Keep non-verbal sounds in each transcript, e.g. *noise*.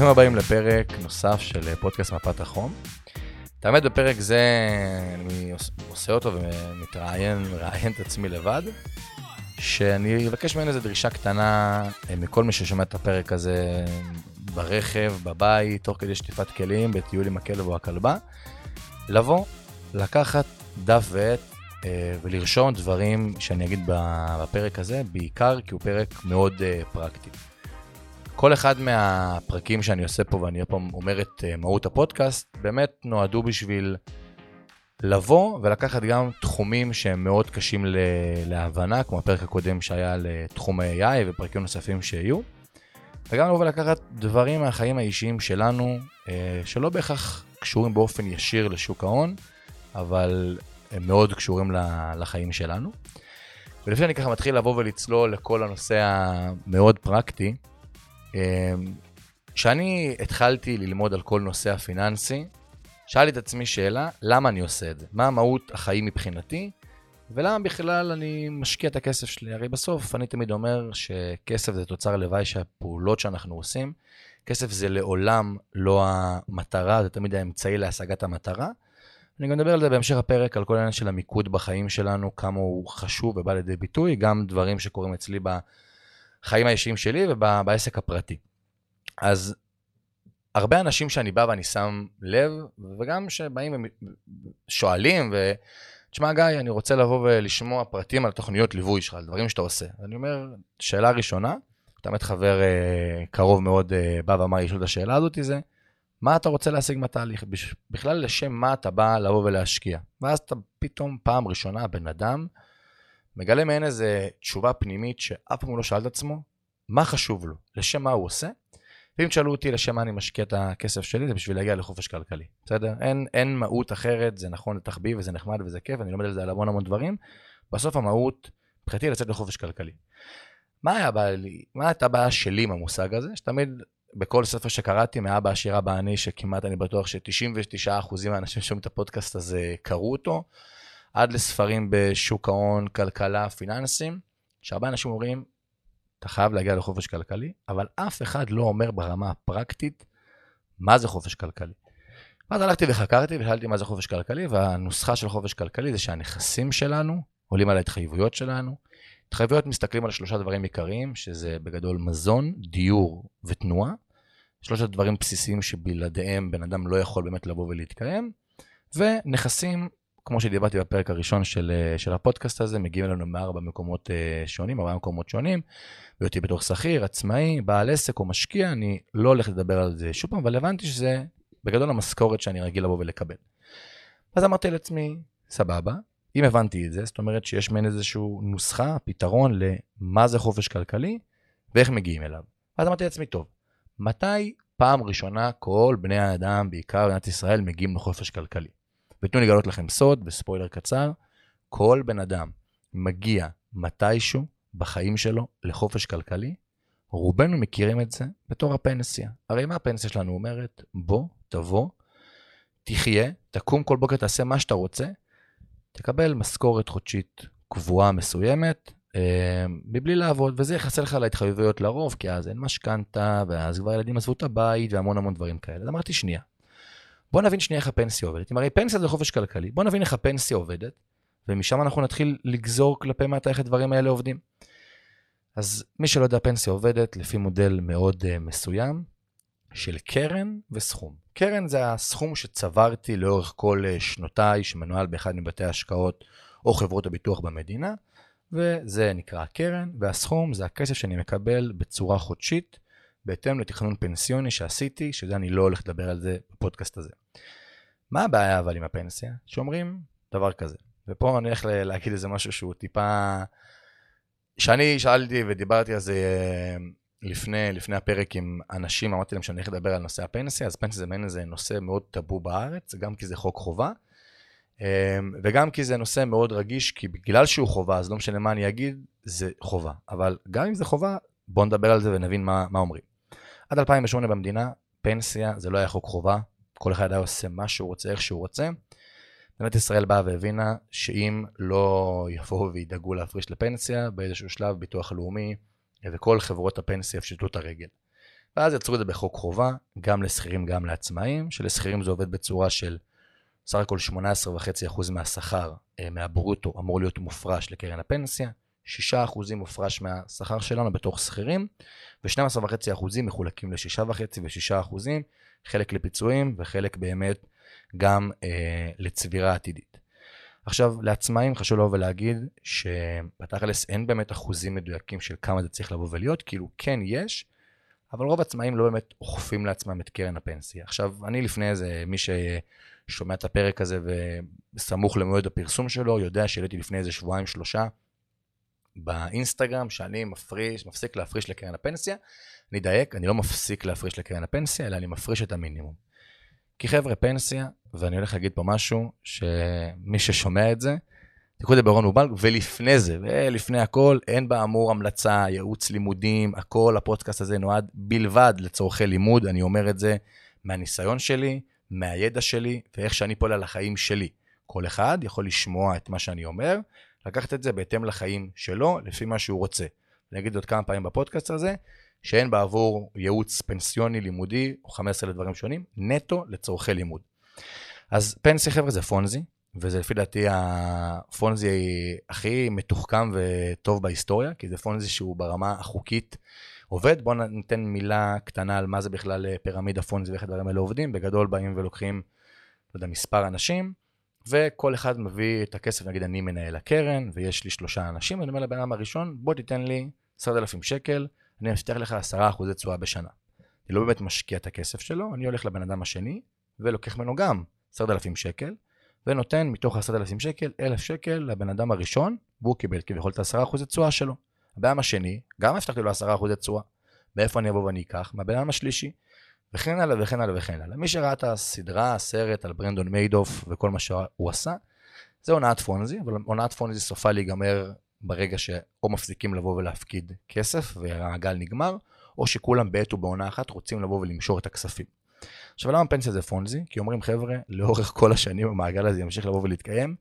ברוכים הבאים לפרק נוסף של פודקאסט מפת החום. את האמת, בפרק זה אני עושה אותו ומתראיין, מראיין את עצמי לבד, שאני אבקש ממנו איזו דרישה קטנה אה, מכל מי ששומע את הפרק הזה ברכב, בבית, תוך כדי שטיפת כלים, בטיול עם הכלב או הכלבה, לבוא, לקחת דף ועט אה, ולרשום דברים שאני אגיד בפרק הזה, בעיקר כי הוא פרק מאוד אה, פרקטי. כל אחד מהפרקים שאני עושה פה, ואני פעם אומר את אה, מהות הפודקאסט, באמת נועדו בשביל לבוא ולקחת גם תחומים שהם מאוד קשים להבנה, כמו הפרק הקודם שהיה לתחום ה-AI ופרקים נוספים שיהיו, וגם לבוא ולקחת דברים מהחיים האישיים שלנו, שלא בהכרח קשורים באופן ישיר לשוק ההון, אבל הם מאוד קשורים לחיים שלנו. ולפני שאני ככה מתחיל לבוא ולצלול לכל הנושא המאוד פרקטי, כשאני התחלתי ללמוד על כל נושא הפיננסי, שאלתי את עצמי שאלה, למה אני עושה את זה? מה מהות החיים מבחינתי? ולמה בכלל אני משקיע את הכסף שלי? הרי בסוף אני תמיד אומר שכסף זה תוצר לוואי של הפעולות שאנחנו עושים. כסף זה לעולם לא המטרה, זה תמיד האמצעי להשגת המטרה. אני גם מדבר על זה בהמשך הפרק, על כל העניין של המיקוד בחיים שלנו, כמה הוא חשוב ובא לידי ביטוי, גם דברים שקורים אצלי בחיים האישיים שלי ובעסק הפרטי. אז הרבה אנשים שאני בא ואני שם לב, וגם שבאים ושואלים, ו... תשמע, גיא, אני רוצה לבוא ולשמוע פרטים על תוכניות ליווי שלך, על דברים שאתה עושה. אני אומר, שאלה ראשונה, אתה באמת חבר אה, קרוב מאוד אה, בא ואמר לשאול את השאלה הזאת, זה, מה אתה רוצה להשיג מהתהליך? בכלל לשם מה אתה בא לבוא ולהשקיע. ואז אתה פתאום פעם ראשונה, בן אדם, מגלה מעין איזו תשובה פנימית שאף פעם לא שאל את עצמו, מה חשוב לו, לשם מה הוא עושה. ואם תשאלו אותי לשם מה אני משקיע את הכסף שלי, זה בשביל להגיע לחופש כלכלי, בסדר? אין, אין מהות אחרת, זה נכון, זה תחביב וזה נחמד וזה כיף, אני לומד על זה על המון המון דברים. בסוף המהות, מבחינתי לצאת לחופש כלכלי. מה היה הבעיה לי, מה הייתה הבעיה שלי עם המושג הזה? שתמיד בכל ספר שקראתי, מאבא עשיר אבא אני, שכמעט אני בטוח ש-99% מהאנשים שומעים את הפודקאסט הזה קראו אותו, עד לספרים בשוק ההון, כלכלה, פיננסים, שהרבה אנשים אומרים, אתה חייב להגיע לחופש כלכלי, אבל אף אחד לא אומר ברמה הפרקטית מה זה חופש כלכלי. ואז הלכתי וחקרתי ושאלתי מה זה חופש כלכלי, והנוסחה של חופש כלכלי זה שהנכסים שלנו עולים על ההתחייבויות שלנו, התחייבויות מסתכלים על שלושה דברים עיקריים, שזה בגדול מזון, דיור ותנועה. שלושת דברים בסיסיים שבלעדיהם בן אדם לא יכול באמת לבוא ולהתקיים. ונכסים, כמו שדיברתי בפרק הראשון של, של הפודקאסט הזה, מגיעים אלינו מארבע מקומות אה, שונים, ארבעה מקומות שונים. בהיותי בתור שכיר, עצמאי, בעל עסק או משקיע, אני לא הולך לדבר על זה שוב פעם, אבל הבנתי שזה בגדול המשכורת שאני רגיל לבוא ולקבל. אז אמרתי לעצמי, סבבה, אם הבנתי את זה, זאת אומרת שיש מעין איזושהי נוסחה, פתרון למה זה חופש כלכלי ואיך מגיעים אליו. אז אמרתי לעצמי, טוב, מתי פעם ראשונה כל בני האדם, בעיקר במדינת ישראל, מגיעים לחופש כלכלי? ותנו לי לגלות לכם סוד, וספוילר קצר, כל בן אדם מגיע מתישהו בחיים שלו לחופש כלכלי, רובנו מכירים את זה בתור הפנסיה. הרי מה הפנסיה שלנו אומרת? בוא, תבוא, תחיה, תקום כל בוקר, תעשה מה שאתה רוצה, תקבל משכורת חודשית קבועה מסוימת, אה, מבלי לעבוד, וזה יחסה לך להתחייבויות לרוב, כי אז אין משכנתה, ואז כבר ילדים עזבו את הבית, והמון המון דברים כאלה. אז אמרתי, שנייה, בוא נבין שנייה איך הפנסיה עובדת. אם הרי פנסיה זה חופש כלכלי, בוא נבין איך הפנסיה עובדת, ומשם אנחנו נתחיל לגזור כלפי מטה איך הדברים האלה עובדים. אז מי שלא יודע, פנסיה עובדת לפי מודל מאוד uh, מסוים של קרן וסכום. קרן זה הסכום שצברתי לאורך כל uh, שנותיי, שמנוהל באחד מבתי ההשקעות או חברות הביטוח במדינה, וזה נקרא קרן, והסכום זה הכסף שאני מקבל בצורה חודשית, בהתאם לתכנון פנסיוני שעשיתי, שזה אני לא הולך לדבר על זה בפודקאסט הזה. מה הבעיה אבל עם הפנסיה? שאומרים דבר כזה, ופה אני הולך להגיד איזה משהו שהוא טיפה... כשאני שאלתי ודיברתי על זה אה, לפני, לפני הפרק עם אנשים, אמרתי להם שאני הולך לדבר על נושא הפנסיה, אז פנסיה זה מעין איזה נושא מאוד טאבו בארץ, גם כי זה חוק חובה, אה, וגם כי זה נושא מאוד רגיש, כי בגלל שהוא חובה, אז לא משנה מה אני אגיד, זה חובה. אבל גם אם זה חובה, בואו נדבר על זה ונבין מה, מה אומרים. עד 2008 במדינה, פנסיה זה לא היה חוק חובה, כל אחד היה עושה מה שהוא רוצה, איך שהוא רוצה. מדינת ישראל באה והבינה שאם לא יבואו וידאגו להפריש לפנסיה, באיזשהו שלב ביטוח לאומי וכל חברות הפנסיה יפשטו את הרגל. ואז יצרו את זה בחוק חובה, גם לשכירים, גם לעצמאים, שלשכירים זה עובד בצורה של סך הכל 18.5% מהשכר, אה, מהברוטו, אמור להיות מופרש לקרן הפנסיה, 6% מופרש מהשכר שלנו בתוך שכירים, ו-12.5% מחולקים ל-6.5 ו-6%, חלק לפיצויים וחלק באמת גם אה, לצבירה עתידית. עכשיו, לעצמאים חשוב לבוא ולהגיד שבתכלס אין באמת אחוזים מדויקים של כמה זה צריך לבוא ולהיות, כאילו כן יש, אבל רוב העצמאים לא באמת אוכפים לעצמם את קרן הפנסיה. עכשיו, אני לפני איזה, מי ששומע את הפרק הזה וסמוך למועד הפרסום שלו, יודע שהעליתי לפני איזה שבועיים שלושה באינסטגרם שאני מפריש, מפסיק להפריש לקרן הפנסיה. אני אדייק, אני לא מפסיק להפריש לקרן הפנסיה, אלא אני מפריש את המינימום. כי חבר'ה, פנסיה, ואני הולך להגיד פה משהו, שמי ששומע את זה, תקחו את זה בערון מוגבל, ולפני זה, ולפני הכל, אין באמור המלצה, ייעוץ לימודים, הכל, הפודקאסט הזה נועד בלבד לצורכי לימוד, אני אומר את זה מהניסיון שלי, מהידע שלי, ואיך שאני פועל על החיים שלי. כל אחד יכול לשמוע את מה שאני אומר, לקחת את זה בהתאם לחיים שלו, לפי מה שהוא רוצה. אני אגיד עוד כמה פעמים בפודקאסט הזה, שאין בעבור ייעוץ פנסיוני לימודי, או 15 לדברים שונים, נטו לצורכי לימוד. אז פנסיה חבר'ה זה פונזי, וזה לפי דעתי הפונזי הכי מתוחכם וטוב בהיסטוריה, כי זה פונזי שהוא ברמה החוקית עובד. בואו ניתן מילה קטנה על מה זה בכלל פירמידה פונזי ואיך הדברים האלה עובדים. בגדול באים ולוקחים, לא יודע, מספר אנשים, וכל אחד מביא את הכסף, נגיד אני מנהל הקרן, ויש לי שלושה אנשים, ואני אומר לבן אדם הראשון, בוא תיתן לי 10,000 שקל, אני מבטיח לך 10% תשואה בשנה. אני לא באמת משקיע את הכסף שלו, אני הולך לבן אדם השני, ולוקח ממנו גם 10,000 שקל, ונותן מתוך 10,000 שקל, 1,000 שקל לבן אדם הראשון, והוא קיבל כביכול את ה-10% תשואה שלו. הבן אדם השני, גם הבטחתי לו 10% תשואה. מאיפה אני אבוא ואני אקח? מהבן אדם השלישי. וכן הלאה וכן הלאה וכן הלאה. מי שראה את הסדרה, הסרט על ברנדון מיידוף וכל מה שהוא עשה, זה הונאת פונזי, אבל הונאת פונזי סופה להיגמר ברגע שאו מפסיקים לבוא ולהפקיד כסף והגל נגמר, או שכולם בעת ובעונה אחת רוצים לבוא ולמשור את הכספים. עכשיו למה פנסיה זה פונזי? כי אומרים חבר'ה, לאורך כל השנים המעגל הזה ימשיך לבוא ולהתקיים,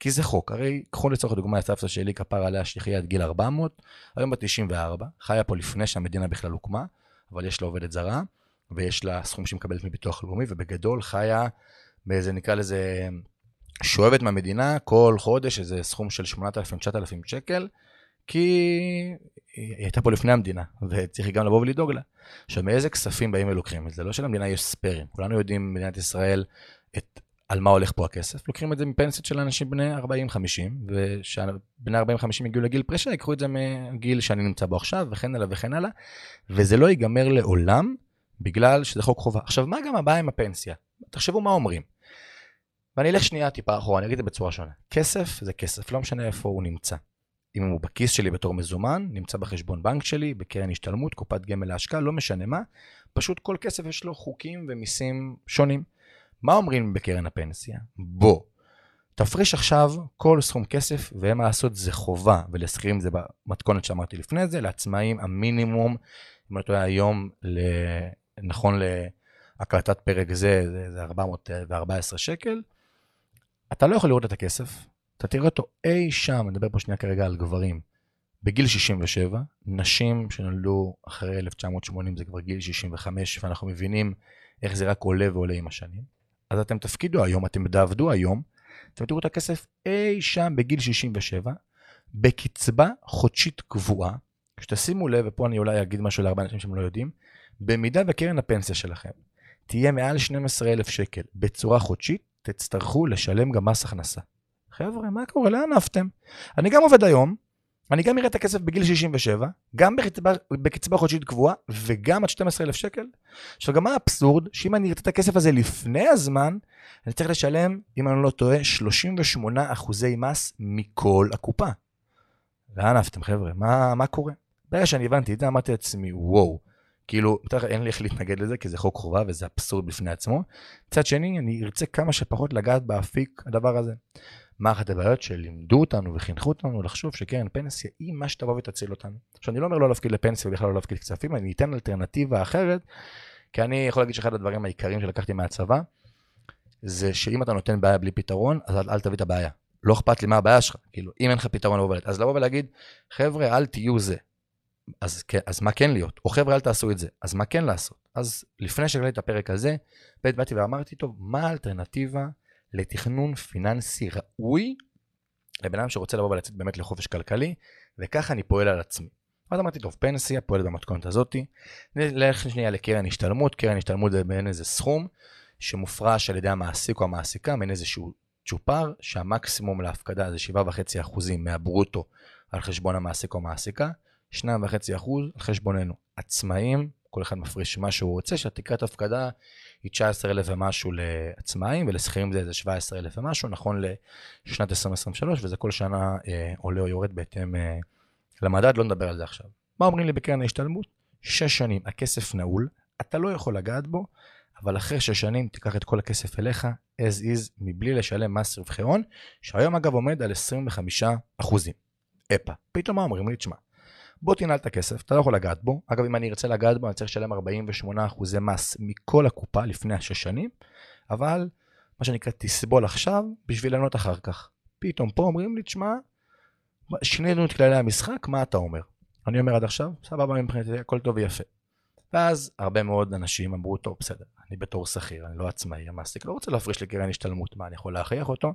כי זה חוק. הרי קחו לצורך הדוגמה את סבתא שלי, כפר עליה שתחיה עד גיל 400, היום בת 94, חיה פה לפני שהמדינה בכלל הוקמה, אבל יש לה עובדת זרה, ויש לה סכום שהיא מקבלת מביטוח לאומי, ובגדול חיה באיזה, נקרא לזה, שואבת מהמדינה כל חודש איזה סכום של 8,000-9,000 שקל, כי היא הייתה פה לפני המדינה, וצריך גם לבוא ולדאוג לה. עכשיו, מאיזה כספים באים ולוקחים את זה? לא שלמדינה יש ספיירים. כולנו יודעים במדינת ישראל את, על מה הולך פה הכסף. לוקחים את זה מפנסיות של אנשים בני 40-50, וכשבני 40-50 יגיעו לגיל פרישה, ייקחו את זה מגיל שאני נמצא בו עכשיו, וכן הלאה וכן הלאה, וזה לא ייגמר לעולם, בגלל שזה חוק חובה. עכשיו, מה גם הבעיה עם הפנסיה? תחשבו מה אומרים. ואני אלך שנייה טיפה אחורה, אני אגיד את זה בצורה שונה. כסף זה כסף, לא משנה איפה הוא נמצא. אם הוא בכיס שלי בתור מזומן, נמצא בחשבון בנק שלי, בקרן השתלמות, קופת גמל להשקעה, לא משנה מה. פשוט כל כסף יש לו חוקים ומיסים שונים. מה אומרים בקרן הפנסיה? בוא, תפריש עכשיו כל סכום כסף, ואין מה לעשות, זה חובה, ולשכירים זה במתכונת שאמרתי לפני זה, לעצמאים המינימום, אם אני טועה היום, נכון להקלטת פרק זה, זה 414 שקל. אתה לא יכול לראות את הכסף, אתה תראה אותו אי שם, אני מדבר פה שנייה כרגע על גברים, בגיל 67, נשים שנולדו אחרי 1980 זה כבר גיל 65, ואנחנו מבינים איך זה רק עולה ועולה עם השנים. אז אתם תפקידו היום, אתם תעבדו היום, אתם תראו את הכסף אי שם בגיל 67, בקצבה חודשית קבועה, כשתשימו לב, ופה אני אולי אגיד משהו להרבה אנשים שהם לא יודעים, במידה וקרן הפנסיה שלכם תהיה מעל 12,000 שקל בצורה חודשית, תצטרכו לשלם גם מס הכנסה. חבר'ה, מה קורה? לאן עפתם? אני גם עובד היום, אני גם אראה את הכסף בגיל 67, גם בקצבה, בקצבה חודשית קבועה, וגם עד 12,000 שקל. עכשיו, גם מה האבסורד? שאם אני אראה את הכסף הזה לפני הזמן, אני צריך לשלם, אם אני לא טועה, 38 אחוזי מס מכל הקופה. לאן עפתם, חבר'ה? מה, מה קורה? ברגע שאני הבנתי את זה, אמרתי לעצמי, וואו. כאילו, אין לי איך להתנגד לזה, כי זה חוק חובה וזה אבסורד בפני עצמו. מצד שני, אני ארצה כמה שפחות לגעת באפיק הדבר הזה. מה אחת הבעיות שלימדו אותנו וחינכו אותנו לחשוב שקרן פנסיה היא מה שתבוא ותציל אותנו. עכשיו אני לא אומר לא להפקיד לפנסיה ובכלל לא להפקיד כספים, אני אתן אלטרנטיבה אחרת, כי אני יכול להגיד שאחד הדברים העיקריים שלקחתי מהצבא, זה שאם אתה נותן בעיה בלי פתרון, אז אל, אל תביא את הבעיה. לא אכפת לי מה הבעיה שלך, כאילו, אם אין לך פתרון לבוא ולהגיד, אז לבוא ולהגיד, חבר'ה, אל תהיו זה. אז, אז מה כן להיות? או חבר'ה, אל תעשו את זה. אז מה כן לעשות? אז לפני שהגעתי את הפרק הזה, בית באתי ואמרתי, טוב, מה האלטרנטיבה לתכנון פיננסי ראוי לבן אדם שרוצה לבוא ולצאת באמת לחופש כלכלי, וככה אני פועל על עצמי. אז אמרתי, טוב, פנסיה פועלת במתכונת הזאתי. נלך שנייה לקרן השתלמות, קרן השתלמות זה בין איזה סכום שמופרש על ידי המעסיק או המעסיקה, בין איזשהו צ'ופר, שהמקסימום להפקדה זה 7.5% מהברוטו על חשבון המעסיק או המעסיקה, 2.5% על חשבוננו. עצמאים, כל אחד מפריש מה שהוא רוצה, שהתקרת הפקדה היא 19,000 ומשהו לעצמאים, ולשכירים זה איזה 17,000 ומשהו, נכון לשנת 2023, וזה כל שנה אה, עולה או יורד בהתאם אה, למדד, לא נדבר על זה עכשיו. מה אומרים לי בקרן ההשתלמות? שש שנים, הכסף נעול, אתה לא יכול לגעת בו, אבל אחרי שש שנים תיקח את כל הכסף אליך, as is, מבלי לשלם מס רווחי הון, שהיום אגב עומד על 25 אחוזים. אפה. פתאום מה אומרים לי? תשמע, בוא תנעל את הכסף, אתה לא יכול לגעת בו. אגב, אם אני ארצה לגעת בו, אני צריך לשלם 48 אחוזי מס מכל הקופה לפני השש שנים, אבל מה שנקרא תסבול עכשיו בשביל לענות אחר כך. פתאום פה אומרים לי, תשמע, שינינו את כללי המשחק, מה אתה אומר? אני אומר עד עכשיו, סבבה מבחינתי, הכל טוב ויפה. ואז הרבה מאוד אנשים אמרו, טוב, בסדר, אני בתור שכיר, אני לא עצמאי, המעסיק לא רוצה להפריש לקרן השתלמות, מה, אני יכול להכריח אותו?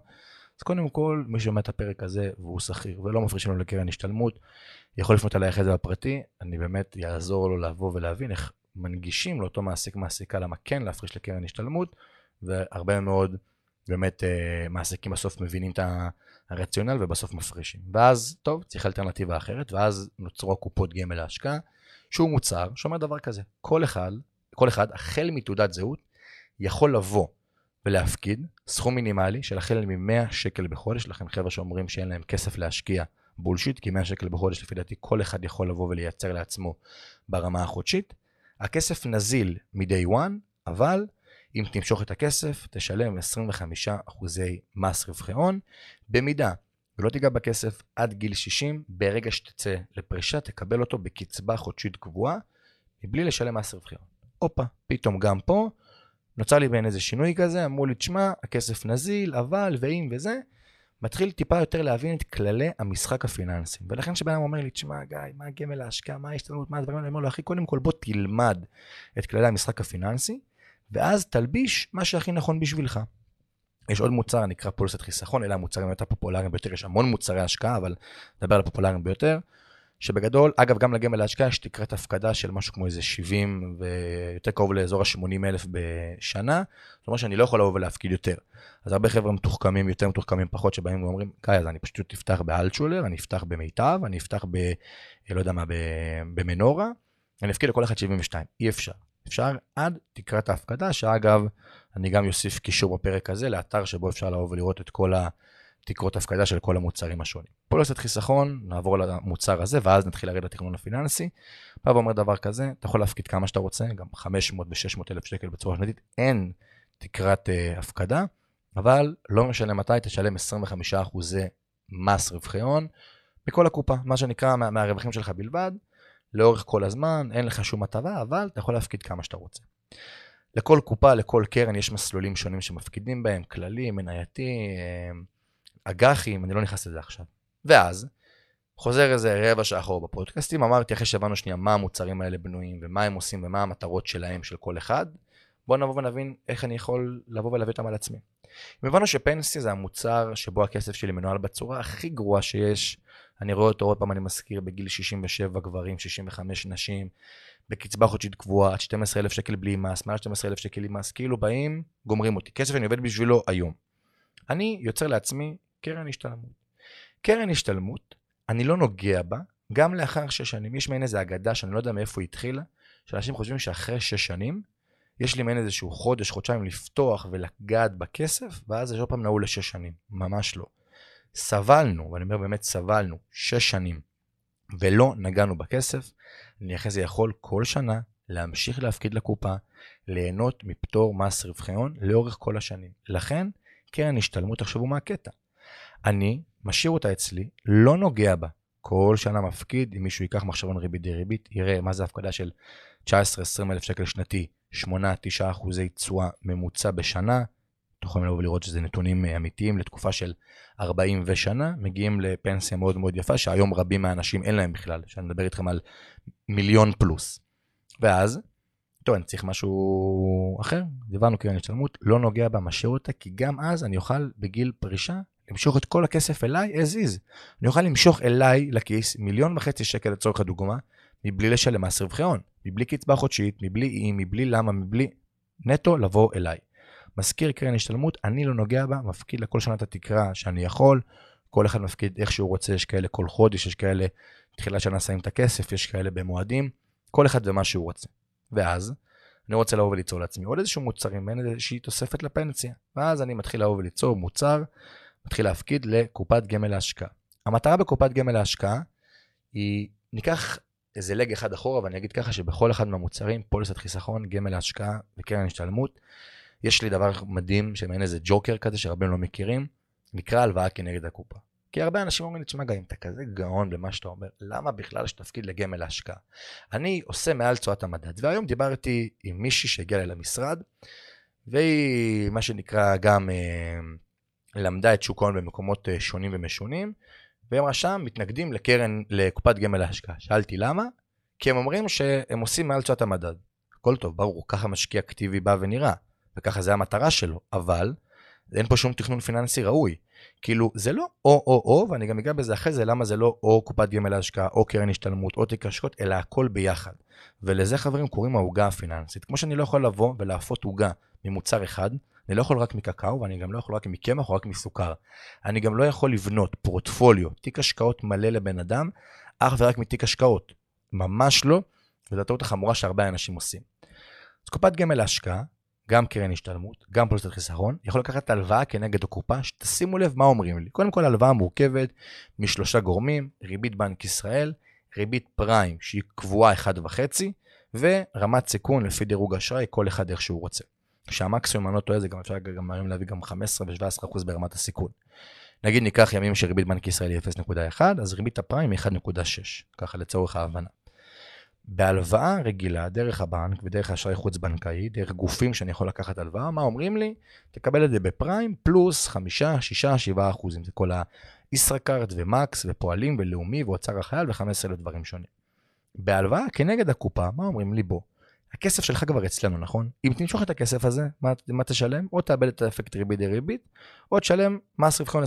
אז קודם כל, מי שומע את הפרק הזה והוא שכיר ולא מפרישים לו לקרן השתלמות, יכול לפנות אליי אחרי זה בפרטי, אני באמת אעזור לו לבוא ולהבין איך מנגישים לאותו מעסיק מעסיקה למה כן להפריש לקרן השתלמות, והרבה מאוד באמת אה, מעסיקים בסוף מבינים את הרציונל ובסוף מפרישים. ואז, טוב, צריך אלטרנטיבה אחרת, ואז נוצרו קופות גמל להשקעה, שהוא מוצר שאומר דבר כזה, כל אחד, כל אחד, החל מתעודת זהות, יכול לבוא ולהפקיד סכום מינימלי של החל מ-100 שקל בחודש, לכן חבר'ה שאומרים שאין להם כסף להשקיע בולשיט, כי 100 שקל בחודש לפי דעתי כל אחד יכול לבוא ולייצר לעצמו ברמה החודשית. הכסף נזיל מ-day one, אבל אם תמשוך את הכסף, תשלם 25% מס רווחי הון. במידה ולא תיגע בכסף עד גיל 60, ברגע שתצא לפרישה, תקבל אותו בקצבה חודשית קבועה, מבלי לשלם מס רווחי הון. הופה, פתאום גם פה, נוצר לי בין איזה שינוי כזה, אמרו לי, תשמע, הכסף נזיל, אבל, ואם וזה, מתחיל טיפה יותר להבין את כללי המשחק הפיננסיים. ולכן כשבן אדם אומר לי, תשמע, גיא, מה הגמל להשקעה, מה ההשתלמות, מה הדברים האלה, אני אומר לו, אחי, קודם כל בוא תלמד את כללי המשחק הפיננסי, ואז תלביש מה שהכי נכון בשבילך. יש עוד מוצר, נקרא פוליסת חיסכון, אלה המוצרים היותר פופולריים ביותר, יש המון מוצרי השקעה, אבל נדבר על הפופולריים ביותר. שבגדול, אגב, גם לגמל להשקעה יש תקרת הפקדה של משהו כמו איזה 70 ויותר קרוב לאזור ה-80 אלף בשנה, זאת אומרת שאני לא יכול לבוא ולהפקיד יותר. אז הרבה חבר'ה מתוחכמים, יותר מתוחכמים פחות, שבאים ואומרים, גיא, אז אני פשוט אפתח באלטשולר, אני אפתח במיטב, אני אפתח ב... לא יודע מה, במנורה, אני אפקיד לכל אחד 72. אי אפשר. אפשר עד תקרת ההפקדה, שאגב, אני גם אוסיף קישור בפרק הזה לאתר שבו אפשר לבוא ולראות את כל התקרות הפקדה של כל המוצרים השונים. פוליסת חיסכון, נעבור למוצר הזה, ואז נתחיל לרדת לתכנון הפיננסי. בא ואומר דבר כזה, אתה יכול להפקיד כמה שאתה רוצה, גם 500 ו-600 אלף שקל בצורה שנתית, אין תקרת uh, הפקדה, אבל לא משנה מתי, תשלם 25% מס רווחי הון מכל הקופה, מה שנקרא מה, מהרווחים שלך בלבד, לאורך כל הזמן, אין לך שום הטבה, אבל אתה יכול להפקיד כמה שאתה רוצה. לכל קופה, לכל קרן, יש מסלולים שונים שמפקידים בהם, כללי, מנייתי, אה, אג"חים, אני לא נכנס לזה עכשיו. ואז, חוזר איזה רבע שעה אחורה בפודקאסטים, אמרתי אחרי שהבנו שנייה מה המוצרים האלה בנויים ומה הם עושים ומה המטרות שלהם של כל אחד, בואו נבוא ונבין איך אני יכול לבוא ולהביא אותם על עצמי. אם הבנו שפנסיה זה המוצר שבו הכסף שלי מנוהל בצורה הכי גרועה שיש, אני רואה אותו עוד פעם, אני מזכיר, בגיל 67 גברים, 65 נשים, בקצבה חודשית קבועה, עד 12,000 שקל בלי מס, מעל 12,000 שקל עם מס, כאילו באים, גומרים אותי. כסף אני עובד בשבילו היום. אני יוצר לעצמי קרן השתלמות. קרן השתלמות, אני לא נוגע בה, גם לאחר שש שנים. יש מעין איזה אגדה שאני לא יודע מאיפה היא התחילה, שאנשים חושבים שאחרי שש שנים, יש לי מעין איזשהו חודש, חודשיים לפתוח ולגעת בכסף, ואז זה עוד פעם נעול לשש שנים. ממש לא. סבלנו, ואני אומר באמת סבלנו, שש שנים, ולא נגענו בכסף, אני אחרי זה יכול כל שנה להמשיך להפקיד לקופה, ליהנות מפטור מס רווחי הון לאורך כל השנים. לכן, קרן השתלמות, תחשבו מה הקטע. אני משאיר אותה אצלי, לא נוגע בה. כל שנה מפקיד, אם מישהו ייקח מחשבון ריבית די ריבית, יראה מה זה הפקדה של 19-20 אלף שקל שנתי, 8-9 אחוזי תשואה ממוצע בשנה, אתם יכולים לבוא ולראות שזה נתונים אה, אמיתיים לתקופה של 40 ושנה, מגיעים לפנסיה מאוד מאוד יפה, שהיום רבים מהאנשים אין להם בכלל, שאני מדבר איתכם על מיליון פלוס. ואז, טוב, אני צריך משהו אחר, דיברנו קרן השתלמות, לא נוגע בה, משאיר אותה, כי גם אז אני אוכל בגיל פרישה למשוך את כל הכסף אליי as is. אני אוכל למשוך אליי לכיס מיליון וחצי שקל לצורך הדוגמה, מבלי לשלם מס רווחי הון, מבלי קצבה חודשית, מבלי אי, מבלי למה, מבלי נטו לבוא אליי. מזכיר קרן השתלמות, אני לא נוגע בה, מפקיד לכל שנה את התקרה שאני יכול, כל אחד מפקיד איך שהוא רוצה, יש כאלה כל חודש, יש כאלה תחילת שנה שמים את הכסף, יש כאלה במועדים, כל אחד ומה שהוא רוצה. ואז, אני רוצה לבוא וליצור לעצמי עוד איזשהו מוצרים, מעין איזושהי תוספת לפנסיה. ואז אני מתחיל לבוא וליצור מוצר, מתחיל להפקיד לקופת גמל להשקעה. המטרה בקופת גמל להשקעה היא, ניקח איזה לג אחד אחורה, ואני אגיד ככה שבכל אחד מהמוצרים, פוליסת חיסכון, גמל להשקעה וקרן השתלמות, יש לי דבר מדהים, שמעין איזה ג'וקר כזה שרבים לא מכירים, נקרא הלוואה כנגד הקופה. כי הרבה אנשים אומרים לי, תשמע גיא, אם אתה כזה גאון במה שאתה אומר, למה בכלל יש תפקיד לגמל להשקעה? אני עושה מעל תשואת המדד, והיום דיברתי עם מישהי שהגיעה אליי למשרד, והיא, מה שנקרא, גם אה, למדה את שוק ההון במקומות אה, שונים ומשונים, והם רשם מתנגדים לקרן, לקופת גמל להשקעה. שאלתי למה? כי הם אומרים שהם עושים מעל תשואת המדד. הכל טוב, ברור, ככה משקיע אקטיבי בא ונראה, וככה זה המטרה שלו, אבל אין פה שום תכנון פיננסי ראוי. כאילו, זה לא או-או-או, ואני גם אגע בזה אחרי זה, למה זה לא או קופת גמל להשקעה, או קרן השתלמות, או תיק השקעות, אלא הכל ביחד. ולזה חברים קוראים העוגה הפיננסית. כמו שאני לא יכול לבוא ולאפות עוגה ממוצר אחד, אני לא יכול רק מקקאו, ואני גם לא יכול רק מקמח או רק מסוכר. אני גם לא יכול לבנות פורטפוליו, תיק השקעות מלא לבן אדם, אך ורק מתיק השקעות. ממש לא, וזו הטעות החמורה שהרבה אנשים עושים. אז קופת גמל להשקעה, גם קרן השתלמות, גם פוליסת חיסכון, יכול לקחת הלוואה כנגד הקופה, שתשימו לב מה אומרים לי. קודם כל, הלוואה מורכבת משלושה גורמים, ריבית בנק ישראל, ריבית פריים שהיא קבועה 1.5, ורמת סיכון לפי דירוג אשראי, כל אחד איך שהוא רוצה. שהמקסימום, אני לא טועה, זה גם אפשר גם היום להביא גם 15 ו-17% ברמת הסיכון. נגיד ניקח ימים שריבית בנק ישראל היא 0.1, אז ריבית הפריים היא 1.6, ככה לצורך ההבנה. בהלוואה רגילה, דרך הבנק ודרך אשראי חוץ בנקאי, דרך גופים שאני יכול לקחת הלוואה, מה אומרים לי? תקבל את זה בפריים פלוס 5, 6, 7 אחוזים. זה כל הישראכרט ומקס ופועלים ולאומי ואוצר החייל ו-15 אלף דברים שונים. בהלוואה כנגד הקופה, מה אומרים לי? בוא, הכסף שלך כבר אצלנו, נכון? אם תמשוך את הכסף הזה, מה, מה תשלם? או תאבד את האפקט ריבית דריבית, או תשלם מס רווחון 25%.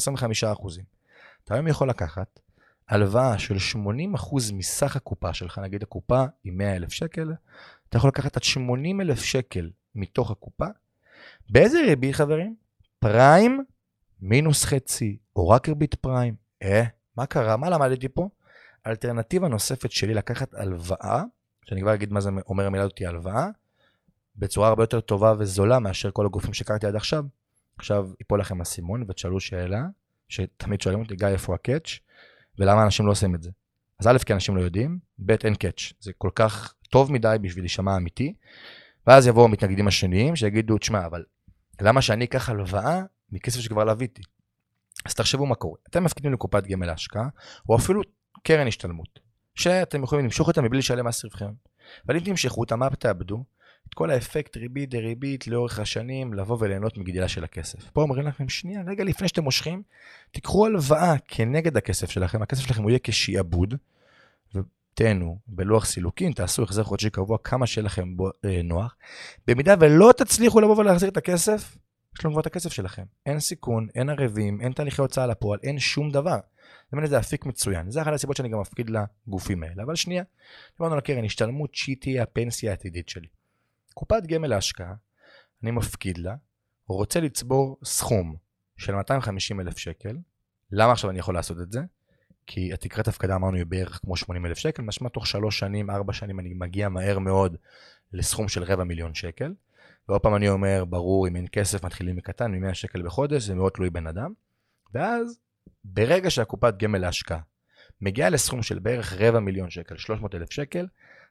אתה היום יכול לקחת הלוואה של 80% מסך הקופה שלך, נגיד הקופה היא 100,000 שקל, אתה יכול לקחת עד 80,000 שקל מתוך הקופה. באיזה ריבית, חברים? פריים מינוס חצי, או רק ריבית פריים. אה, מה קרה? מה למדתי פה? אלטרנטיבה נוספת שלי לקחת הלוואה שאני כבר אגיד מה זה אומר המילה אותי הלוואה, בצורה הרבה יותר טובה וזולה מאשר כל הגופים שהכרתי עד עכשיו. עכשיו ייפול לכם אסימון ותשאלו שאלה, שתמיד שואלים אותי, גיא, איפה הקאץ', ולמה אנשים לא עושים את זה. אז א', כי אנשים לא יודעים, ב', אין קאץ'. זה כל כך טוב מדי בשביל להישמע אמיתי, ואז יבואו המתנגדים השניים שיגידו, תשמע, אבל למה שאני אקח הלוואה מכסף שכבר לוויתי? אז תחשבו מה קורה. אתם מפקידים לקופת גמל להשקעה, או אפילו קרן השתלמות. שאתם יכולים למשוך אותה מבלי לשלם מס רווחי הון. אבל אם תמשכו אותה, מה תאבדו? את כל האפקט ריבית דריבית לאורך השנים, לבוא וליהנות מגדילה של הכסף. פה אומרים לכם, שנייה, רגע לפני שאתם מושכים, תיקחו הלוואה כנגד הכסף שלכם, הכסף שלכם הוא יהיה כשיעבוד, ותהנו בלוח סילוקין, תעשו החזר חודשי קבוע כמה שיהיה לכם בו, אה, נוח. במידה ולא תצליחו לבוא ולהחזיר את הכסף, יש לנו כבר את הכסף שלכם. אין סיכון, אין ערבים, אין תהליכי הוצאה לפועל, אין שום דבר. זה באמת אפיק מצוין. זה אחת הסיבות שאני גם מפקיד לגופים האלה. אבל שנייה, דיברנו על הקרן השתלמות שהיא תהיה הפנסיה העתידית שלי. קופת גמל להשקעה, אני מפקיד לה, רוצה לצבור סכום של 250 אלף שקל. למה עכשיו אני יכול לעשות את זה? כי התקרת הפקדה אמרנו היא בערך כמו 80 אלף שקל, משמע תוך 3 שנים, 4 שנים אני מגיע מהר מאוד לסכום של רבע מיליון שקל. ועוד פעם אני אומר, ברור, אם אין כסף מתחילים מקטן, מ-100 שקל בחודש, זה מאוד תלוי בן אדם. ואז ברגע שהקופת גמל להשקעה מגיעה לסכום של בערך רבע מיליון שקל, 300 אלף שקל,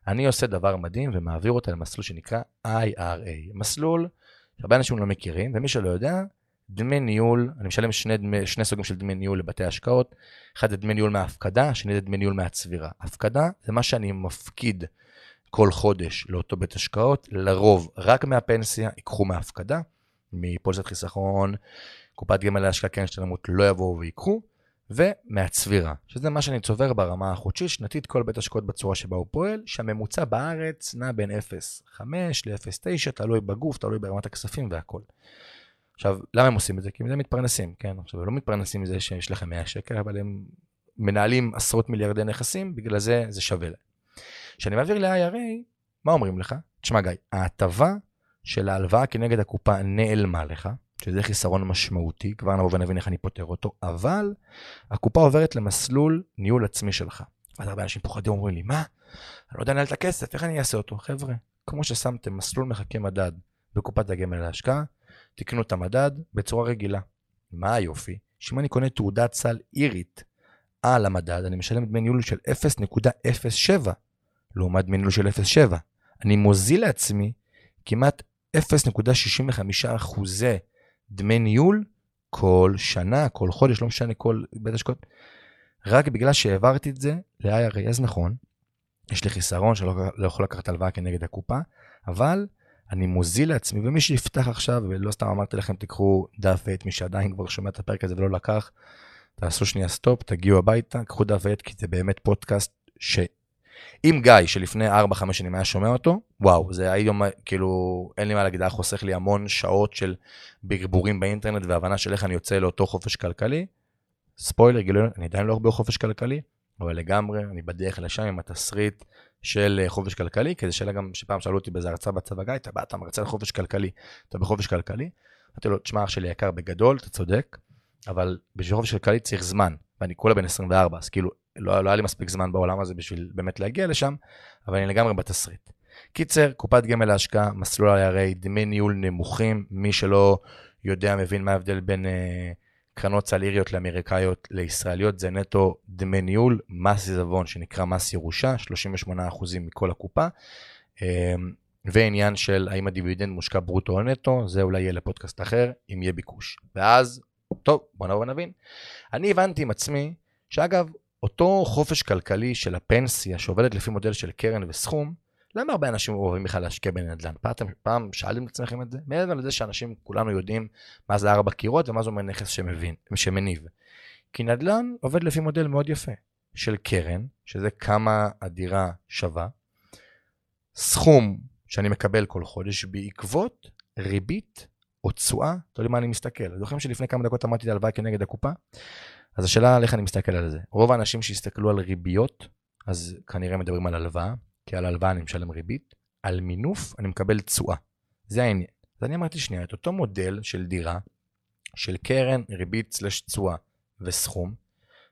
אני עושה דבר מדהים ומעביר אותה למסלול שנקרא IRA. מסלול שהרבה אנשים לא מכירים, ומי שלא יודע, דמי ניהול, אני משלם שני, דמי, שני סוגים של דמי ניהול לבתי השקעות, אחד זה דמי ניהול מההפקדה, שני זה דמי ניהול מהצבירה. הפקדה זה מה שאני מפקיד כל חודש לאותו בית השקעות, לרוב רק מהפנסיה, ייקחו מההפקדה, מפוליסת חיסכון, קופת גמל להשקעה קרן השתלמות לא יבואו ויקחו, ומהצבירה, שזה מה שאני צובר ברמה החודשית, שנתית, כל בית השקעות בצורה שבה הוא פועל, שהממוצע בארץ נע בין 0.5 ל-0.9, תלוי בגוף, תלוי ברמת הכספים והכל. עכשיו, למה הם עושים את זה? כי מזה מתפרנסים, כן? עכשיו, הם לא מתפרנסים מזה שיש לכם 100 שקל, אבל הם מנהלים עשרות מיליארדי נכסים, בגלל זה זה שווה להם. כשאני מעביר ל-IRA, מה אומרים לך? תשמע גיא, ההטבה של ההלוואה כנגד הקופה נעלמה לך, שזה חיסרון משמעותי, כבר נבוא ונבין איך אני פותר אותו, אבל הקופה עוברת למסלול ניהול עצמי שלך. אז הרבה אנשים פוחדים אומרים לי, מה? אני לא יודע לנהל את הכסף, איך אני אעשה אותו? חבר'ה, כמו ששמתם מסלול מחכה מדד בקופת הגמל להשקעה, תקנו את המדד בצורה רגילה. מה היופי? שאם אני קונה תעודת סל אירית על המדד, אני משלם דמי ניהול של 0.07, לעומת דמי ניהול של 0.7. אני מוזיל לעצמי כמעט 0.65 אחוזי דמי ניהול כל שנה, כל חודש, לא משנה, כל בית השקעות, רק בגלל שהעברתי את זה ל-IRA. אז נכון, יש לי חיסרון שלא לא יכול לקחת הלוואה כנגד הקופה, אבל אני מוזיל לעצמי, ומי שיפתח עכשיו, ולא סתם אמרתי לכם, תיקחו דף ועט, מי שעדיין כבר שומע את הפרק הזה ולא לקח, תעשו שנייה stop, תגיעו הביתה, קחו דף ועט, כי זה באמת פודקאסט ש... אם גיא, שלפני 4-5 שנים היה שומע אותו, וואו, זה היום, כאילו, אין לי מה להגיד, היה חוסך לי המון שעות של ברבורים באינטרנט והבנה של איך אני יוצא לאותו חופש כלכלי. ספוילר, גילוי, אני עדיין לא הרבה חופש כלכלי, אבל לגמרי, אני בדרך לשם עם התסריט של אה, חופש כלכלי, כי זו שאלה גם שפעם שאלו אותי באיזה הרצאה בצבא, גיא, אתה בא, אתה מרצה לחופש כלכלי, אתה בחופש כלכלי? אמרתי לו, תשמע, אח שלי יקר בגדול, אתה צודק, אבל בשביל חופש כלכלי צריך זמן, ואני כולה בן 24, אז כאילו, לא, לא היה לי מספיק זמן בעולם הזה בשביל באמת להגיע לשם, אבל אני לגמרי בתסריט. קיצר, קופת גמל להשקעה, מסלול IRA, דמי ניהול נמוכים, מי שלא יודע מבין מה ההבדל בין אה, קרנות סל איריות לאמריקאיות לישראליות, זה נטו דמי ניהול, מס עיזבון שנקרא מס ירושה, 38% מכל הקופה. אה, ועניין של האם הדיבידנד מושקע ברוטו או נטו, זה אולי יהיה לפודקאסט אחר, אם יהיה ביקוש. ואז, טוב, בוא נבוא ונבין. אני הבנתי עם עצמי, שאגב, אותו חופש כלכלי של הפנסיה שעובדת לפי מודל של קרן וסכום, למה הרבה אנשים אוהבים בכלל להשקיע בנדל"ן? פעם, פעם שאלתם את עצמכם את זה? מעבר לזה שאנשים, כולנו יודעים מה זה ארבע קירות ומה זה אומר נכס שמבין, שמניב. כי נדל"ן עובד לפי מודל מאוד יפה של קרן, שזה כמה הדירה שווה, סכום שאני מקבל כל חודש בעקבות ריבית או תשואה, יודע מה אני מסתכל. זוכרים שלפני כמה דקות אמרתי את הלוואי כנגד הקופה? אז השאלה על איך אני מסתכל על זה. רוב האנשים שהסתכלו על ריביות, אז כנראה מדברים על הלוואה, כי על הלוואה אני משלם ריבית, על מינוף אני מקבל תשואה. זה העניין. אז אני אמרתי שנייה, את אותו מודל של דירה, של קרן, ריבית סלש תשואה וסכום,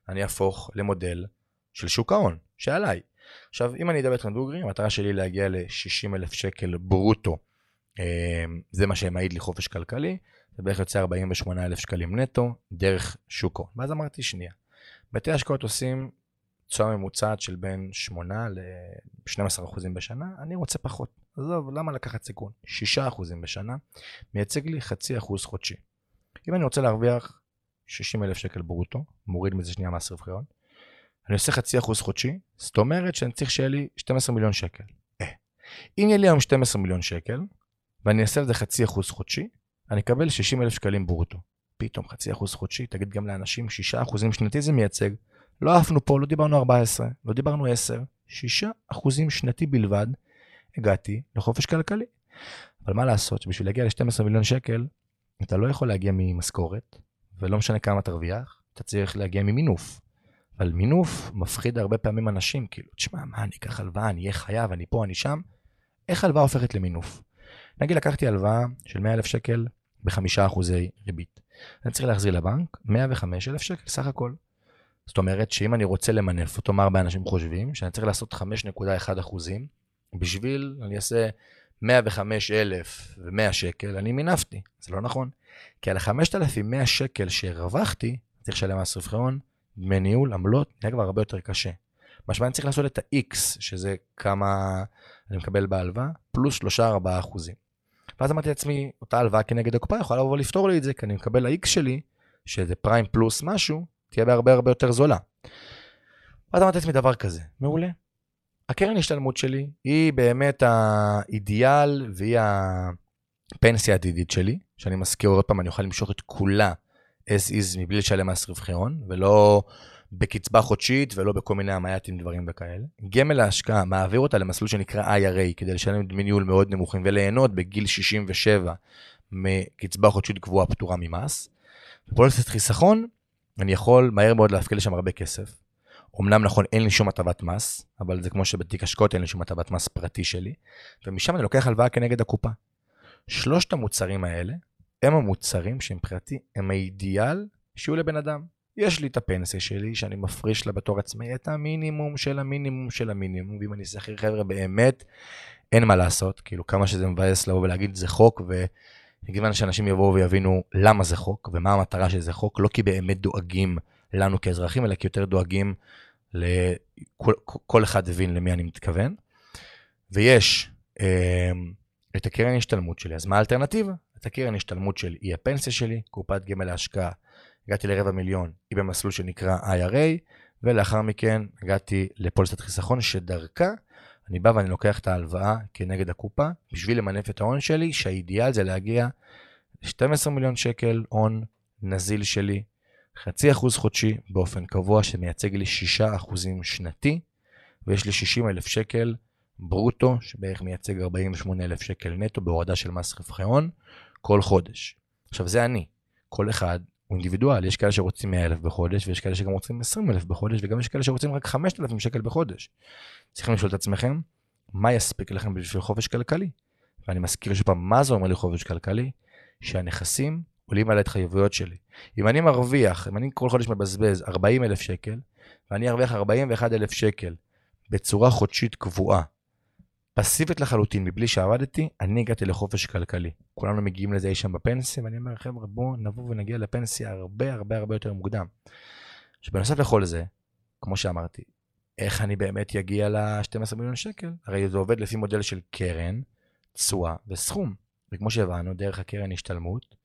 אני אהפוך למודל של שוק ההון, שעליי. עכשיו, אם אני אדבר איתכם דוגרי, המטרה שלי להגיע ל-60 אלף שקל ברוטו. אה, זה מה שמעיד לי חופש כלכלי. זה בערך יוצא 48,000 שקלים נטו דרך שוק ההון. ואז אמרתי שנייה, בתי השקעות עושים תשואה ממוצעת של בין 8 ל-12% בשנה, אני רוצה פחות. עזוב, למה לקחת סיכון? 6% בשנה, מייצג לי חצי אחוז חודשי. אם אני רוצה להרוויח 60,000 שקל ברוטו, מוריד מזה שנייה מס רווחי הון, אני עושה חצי אחוז חודשי, זאת אומרת שאני צריך שיהיה לי 12 מיליון שקל. אה. אם יהיה לי היום 12 מיליון שקל, ואני אעשה לזה חצי אחוז חודשי, אני אקבל 60 אלף שקלים ברוטו. פתאום חצי אחוז חודשי, תגיד גם לאנשים 6 אחוזים שנתי זה מייצג. לא עפנו פה, לא דיברנו 14, לא דיברנו 10, 6 אחוזים שנתי בלבד, הגעתי לחופש כלכלי. אבל מה לעשות שבשביל להגיע ל-12 מיליון שקל, אתה לא יכול להגיע ממשכורת, ולא משנה כמה תרוויח, אתה צריך להגיע ממינוף. אבל מינוף מפחיד הרבה פעמים אנשים, כאילו, תשמע, מה, אני אקח הלוואה, אני אהיה חייב, אני פה, אני שם. איך הלוואה הופכת למינוף? נגיד לקחתי הלוואה של 100,000 שקל בחמישה אחוזי ריבית. אני צריך להחזיר לבנק 105 אלף שקל סך הכל. זאת אומרת שאם אני רוצה למנף אותו, מה הרבה אנשים חושבים? שאני צריך לעשות 5.1 אחוזים בשביל, אני אעשה 105 אלף ו-100 שקל, אני מינפתי. זה לא נכון. כי על ה-5,100 שקל שהרווחתי, צריך לשלם מס רווחי הון, דמי ניהול, עמלות, נהיה כבר הרבה יותר קשה. משמע אני צריך לעשות את ה-X, שזה כמה אני מקבל בהלוואה, פלוס 3-4 אחוזים. ואז אמרתי לעצמי, אותה הלוואה כנגד הקופה יכולה לבוא ולפתור לי את זה, כי אני מקבל ל-X שלי, שזה פריים פלוס משהו, תהיה בהרבה הרבה יותר זולה. ואז אמרתי לעצמי דבר כזה, מעולה. הקרן השתלמות שלי היא באמת האידיאל והיא הפנסיה העתידית שלי, שאני מזכיר עוד פעם, אני אוכל למשוך את כולה as is מבלי לשלם מס רווחי הון, ולא בקצבה חודשית ולא בכל מיני המייטים דברים וכאלה. גמל להשקעה, מעביר אותה למסלול שנקרא IRA, כדי לשלם דמי ניהול מאוד נמוכים וליהנות בגיל 67 מקצבה חודשית קבועה פטורה ממס. בפוליסת חיסכון, אני יכול מהר מאוד להפקיד לשם הרבה כסף. אמנם נכון, אין לי שום הטבת מס, אבל זה כמו שבתיק השקעות אין לי שום הטבת מס פרטי שלי, ומשם אני לוקח הלוואה כנגד הקופה. שלושת המוצרים האלה הם המוצרים שמבחינתי הם האידיאל שיהיו לבן אדם. יש לי את הפנסיה שלי שאני מפריש לה בתור עצמאי את המינימום של המינימום של המינימום, ואם אני שכיר חבר'ה באמת אין מה לעשות, כאילו כמה שזה מבאס לבוא ולהגיד זה חוק, הזמן שאנשים יבואו ויבינו למה זה חוק ומה המטרה של זה חוק, לא כי באמת דואגים לנו כאזרחים, אלא כי יותר דואגים לכל כל אחד הבין למי אני מתכוון. ויש אה, את הקרן השתלמות שלי, אז מה האלטרנטיבה? את הקרן השתלמות שלי היא הפנסיה שלי, קופת גמל להשקעה. הגעתי לרבע מיליון, היא במסלול שנקרא IRA, ולאחר מכן הגעתי לפוליסת חיסכון, שדרכה אני בא ואני לוקח את ההלוואה כנגד הקופה, בשביל למנף את ההון שלי, שהאידיאל זה להגיע ל-12 מיליון שקל הון נזיל שלי, חצי אחוז חודשי באופן קבוע שמייצג לי 6 אחוזים שנתי, ויש לי 60 אלף שקל ברוטו, שבערך מייצג 48 אלף שקל נטו בהורדה של מס רווחי הון, כל חודש. עכשיו זה אני, כל אחד הוא אינדיבידואל, יש כאלה שרוצים 100 אלף בחודש, ויש כאלה שגם רוצים 20 אלף בחודש, וגם יש כאלה שרוצים רק 5,000 שקל בחודש. צריכים לשאול את עצמכם, מה יספיק לכם בשביל חופש כלכלי? ואני מזכיר שוב מה זה אומר לי חופש כלכלי? שהנכסים עולים על ההתחייבויות שלי. אם אני מרוויח, אם אני כל חודש מבזבז 40 אלף שקל, ואני ארוויח 41 אלף שקל בצורה חודשית קבועה, פסיבית לחלוטין, מבלי שעבדתי, אני הגעתי לחופש כלכלי. כולנו מגיעים לזה אי שם בפנסיה, ואני אומר, חבר'ה, בואו נבוא ונגיע לפנסיה הרבה הרבה הרבה יותר מוקדם. שבנוסף לכל זה, כמו שאמרתי, איך אני באמת אגיע ל-12 מיליון שקל? הרי זה עובד לפי מודל של קרן, תשואה וסכום. וכמו שהבנו, דרך הקרן השתלמות,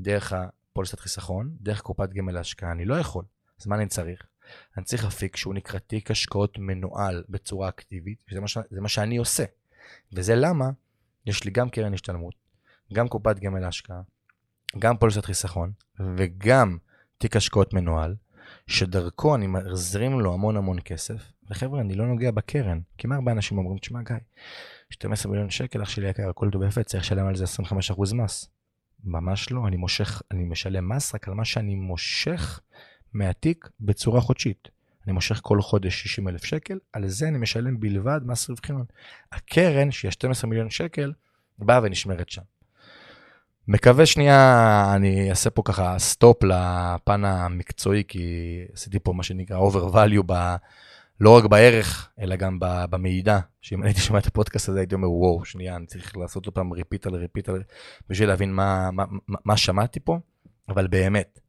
דרך הפוליסת חיסכון, דרך קופת גמל להשקעה, אני לא יכול. אז מה אני צריך? אני צריך אפיק שהוא נקרא תיק השקעות מנוהל בצורה אקטיבית, וזה מה, ש... מה שאני עושה. וזה למה יש לי גם קרן השתלמות, גם קופת גמל להשקעה, גם פוליסת חיסכון, וגם תיק השקעות מנוהל, שדרכו אני מזרים לו המון המון כסף, וחבר'ה, אני לא נוגע בקרן, כי מה הרבה אנשים אומרים, תשמע גיא, 12 מיליון שקל, אח שלי יקר, הכל טוב ויפה, צריך לשלם על זה 25% מס. ממש לא, אני מושך, אני משלם מס רק על מה שאני מושך מהתיק בצורה חודשית. אני מושך כל חודש 60 אלף שקל, על זה אני משלם בלבד מס רווחי הון. הקרן, שהיא 12 מיליון שקל, באה ונשמרת שם. מקווה שנייה, אני אעשה פה ככה stop לפן המקצועי, כי עשיתי פה מה שנקרא over value, ב, לא רק בערך, אלא גם במידע. שאם הייתי שומע את הפודקאסט הזה, הייתי אומר, וואו, שנייה, אני צריך לעשות עוד פעם repeat על repeat על... בשביל להבין מה, מה, מה, מה שמעתי פה, אבל באמת,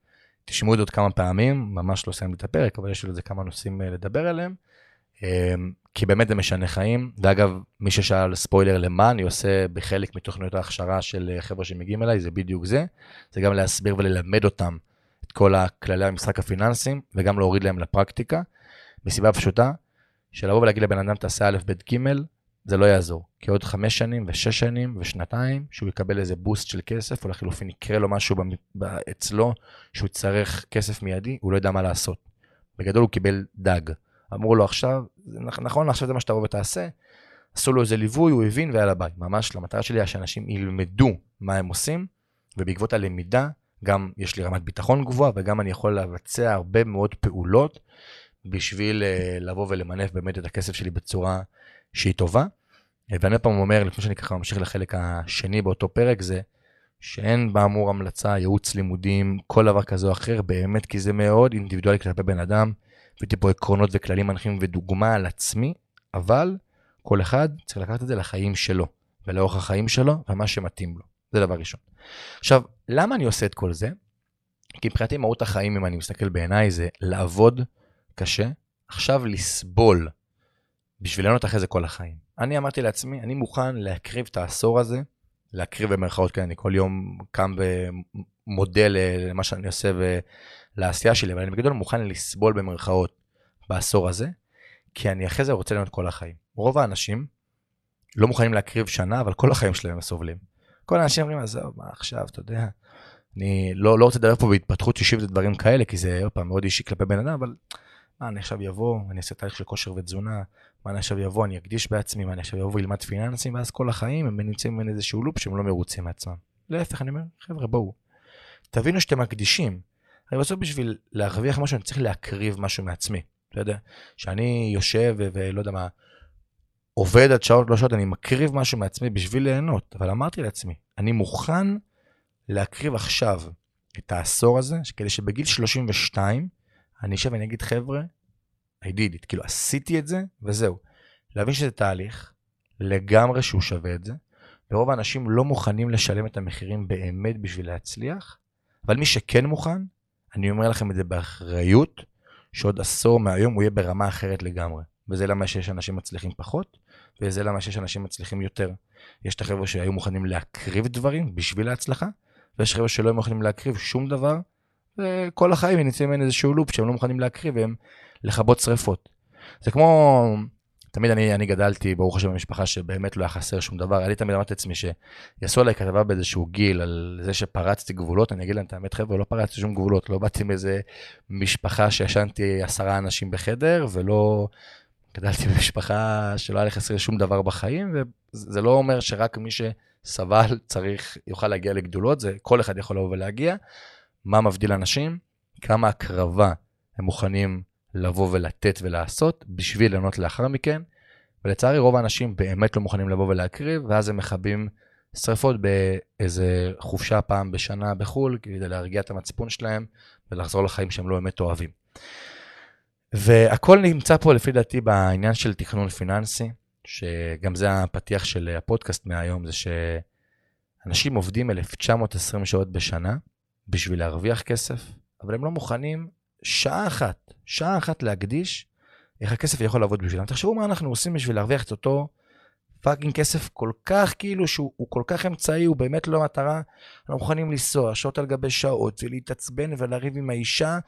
תשמעו את זה עוד כמה פעמים, ממש לא סיימתי את הפרק, אבל יש לי איזה כמה נושאים אה, לדבר עליהם, אמ, כי באמת זה משנה חיים. ואגב, מי ששאל ספוילר למה אני עושה בחלק מתוכניות ההכשרה של אה, חבר'ה שמגיעים אליי, זה בדיוק זה. זה גם להסביר וללמד אותם את כל הכללי המשחק הפיננסיים, וגם להוריד להם לפרקטיקה, מסיבה פשוטה, שלבוא ולהגיד לבן אדם תעשה א', ב', ג', זה לא יעזור. כי עוד חמש שנים ושש שנים ושנתיים, שהוא יקבל איזה בוסט של כסף, או לחילופין יקרה לו משהו אצלו, שהוא יצטרך כסף מיידי, הוא לא יודע מה לעשות. בגדול הוא קיבל דג. אמרו לו עכשיו, נכון, עכשיו זה מה שתבוא ותעשה, עשו לו איזה ליווי, הוא הבין ויאללה ביי. ממש המטרה שלי היה שאנשים ילמדו מה הם עושים, ובעקבות הלמידה, גם יש לי רמת ביטחון גבוהה, וגם אני יכול לבצע הרבה מאוד פעולות בשביל uh, לבוא ולמנף באמת את הכסף שלי בצורה שהיא טובה. ואני פעם אומר, לפני שאני ככה ממשיך לחלק השני באותו פרק, זה שאין באמור המלצה, ייעוץ לימודים, כל דבר כזה או אחר, באמת, כי זה מאוד אינדיבידואלי כלפי בן אדם. הבאתי פה עקרונות וכללים מנחים ודוגמה על עצמי, אבל כל אחד צריך לקחת את זה לחיים שלו, ולאורך החיים שלו, ומה שמתאים לו. זה דבר ראשון. עכשיו, למה אני עושה את כל זה? כי מבחינתי מהות החיים, אם אני מסתכל בעיניי, זה לעבוד קשה, עכשיו לסבול בשביל ליהנות אחרי זה כל החיים. אני אמרתי לעצמי, אני מוכן להקריב את העשור הזה, להקריב במרכאות, כן, אני כל יום קם ומודה למה שאני עושה ולעשייה שלי, אבל אני בגדול מוכן לסבול במרכאות בעשור הזה, כי אני אחרי זה רוצה ליהנות כל החיים. רוב האנשים לא מוכנים להקריב שנה, אבל כל החיים שלהם הם סובלים. כל האנשים אומרים, עזוב, מה עכשיו, אתה יודע. אני לא, לא רוצה לדבר פה בהתפתחות אישית ודברים כאלה, כי זה עוד פעם מאוד אישי כלפי בן אדם, אבל מה, אני עכשיו אבוא, אני אעשה תהליך של כושר ותזונה, מה אני עכשיו אבוא, אני אקדיש בעצמי, מה אני עכשיו אבוא וילמד פיננסים, ואז כל החיים הם נמצאים במין איזשהו לופ שהם לא מרוצים מעצמם. להפך, אני אומר, חבר'ה, בואו, תבינו שאתם מקדישים. הרי בסוף בשביל להרוויח משהו, אני צריך להקריב משהו מעצמי. אתה יודע, שאני יושב ולא יודע מה, עובד עד שעות לא שעות, אני מקריב משהו מעצמי בשביל ליהנות. אבל אמרתי לעצמי, אני מוכן להקריב עכשיו את העשור הזה, כדי שבגיל 32, אני אשב ואני אגיד, חבר'ה, I did it, כאילו עשיתי את זה, וזהו. להבין שזה תהליך, לגמרי שהוא שווה את זה, ורוב האנשים לא מוכנים לשלם את המחירים באמת בשביל להצליח, אבל מי שכן מוכן, אני אומר לכם את זה באחריות, שעוד עשור מהיום הוא יהיה ברמה אחרת לגמרי. וזה למה שיש אנשים מצליחים פחות, וזה למה שיש אנשים מצליחים יותר. יש את החבר'ה שהיו מוכנים להקריב דברים בשביל ההצלחה, ויש חבר'ה שלא מוכנים להקריב שום דבר, וכל החיים הם נמצאים עם איזשהו לופ שהם לא מוכנים להקריב, והם לכבות שריפות. זה כמו, תמיד אני, אני גדלתי, ברוך השם, במשפחה שבאמת לא היה חסר שום דבר. אני תמיד אמרתי לעצמי שיעשו עליי כתבה באיזשהו גיל על זה שפרצתי גבולות, אני אגיד להם את האמת, חבר'ה, לא פרצתי שום גבולות, לא באתי מאיזה משפחה שישנתי עשרה אנשים בחדר, ולא גדלתי במשפחה שלא היה לי חסר שום דבר בחיים, וזה לא אומר שרק מי שסבל צריך, יוכל להגיע לגדולות, זה כל אחד יכול לבוא ולהגיע. מה מבדיל אנשים? כמה הקרבה הם מוכנים לבוא ולתת ולעשות בשביל לענות לאחר מכן. ולצערי רוב האנשים באמת לא מוכנים לבוא ולהקריב, ואז הם מכבים שריפות באיזה חופשה פעם בשנה בחו"ל, כדי להרגיע את המצפון שלהם ולחזור לחיים שהם לא באמת אוהבים. והכל נמצא פה לפי דעתי בעניין של תכנון פיננסי, שגם זה הפתיח של הפודקאסט מהיום, זה שאנשים עובדים 1920 שעות בשנה בשביל להרוויח כסף, אבל הם לא מוכנים שעה אחת, שעה אחת להקדיש, איך הכסף יכול לעבוד בשבילם. תחשבו מה אנחנו עושים בשביל להרוויח את אותו פאקינג כסף כל כך כאילו שהוא כל כך אמצעי, הוא באמת לא מטרה. אנחנו מוכנים לנסוע שעות על גבי שעות ולהתעצבן ולריב עם האישה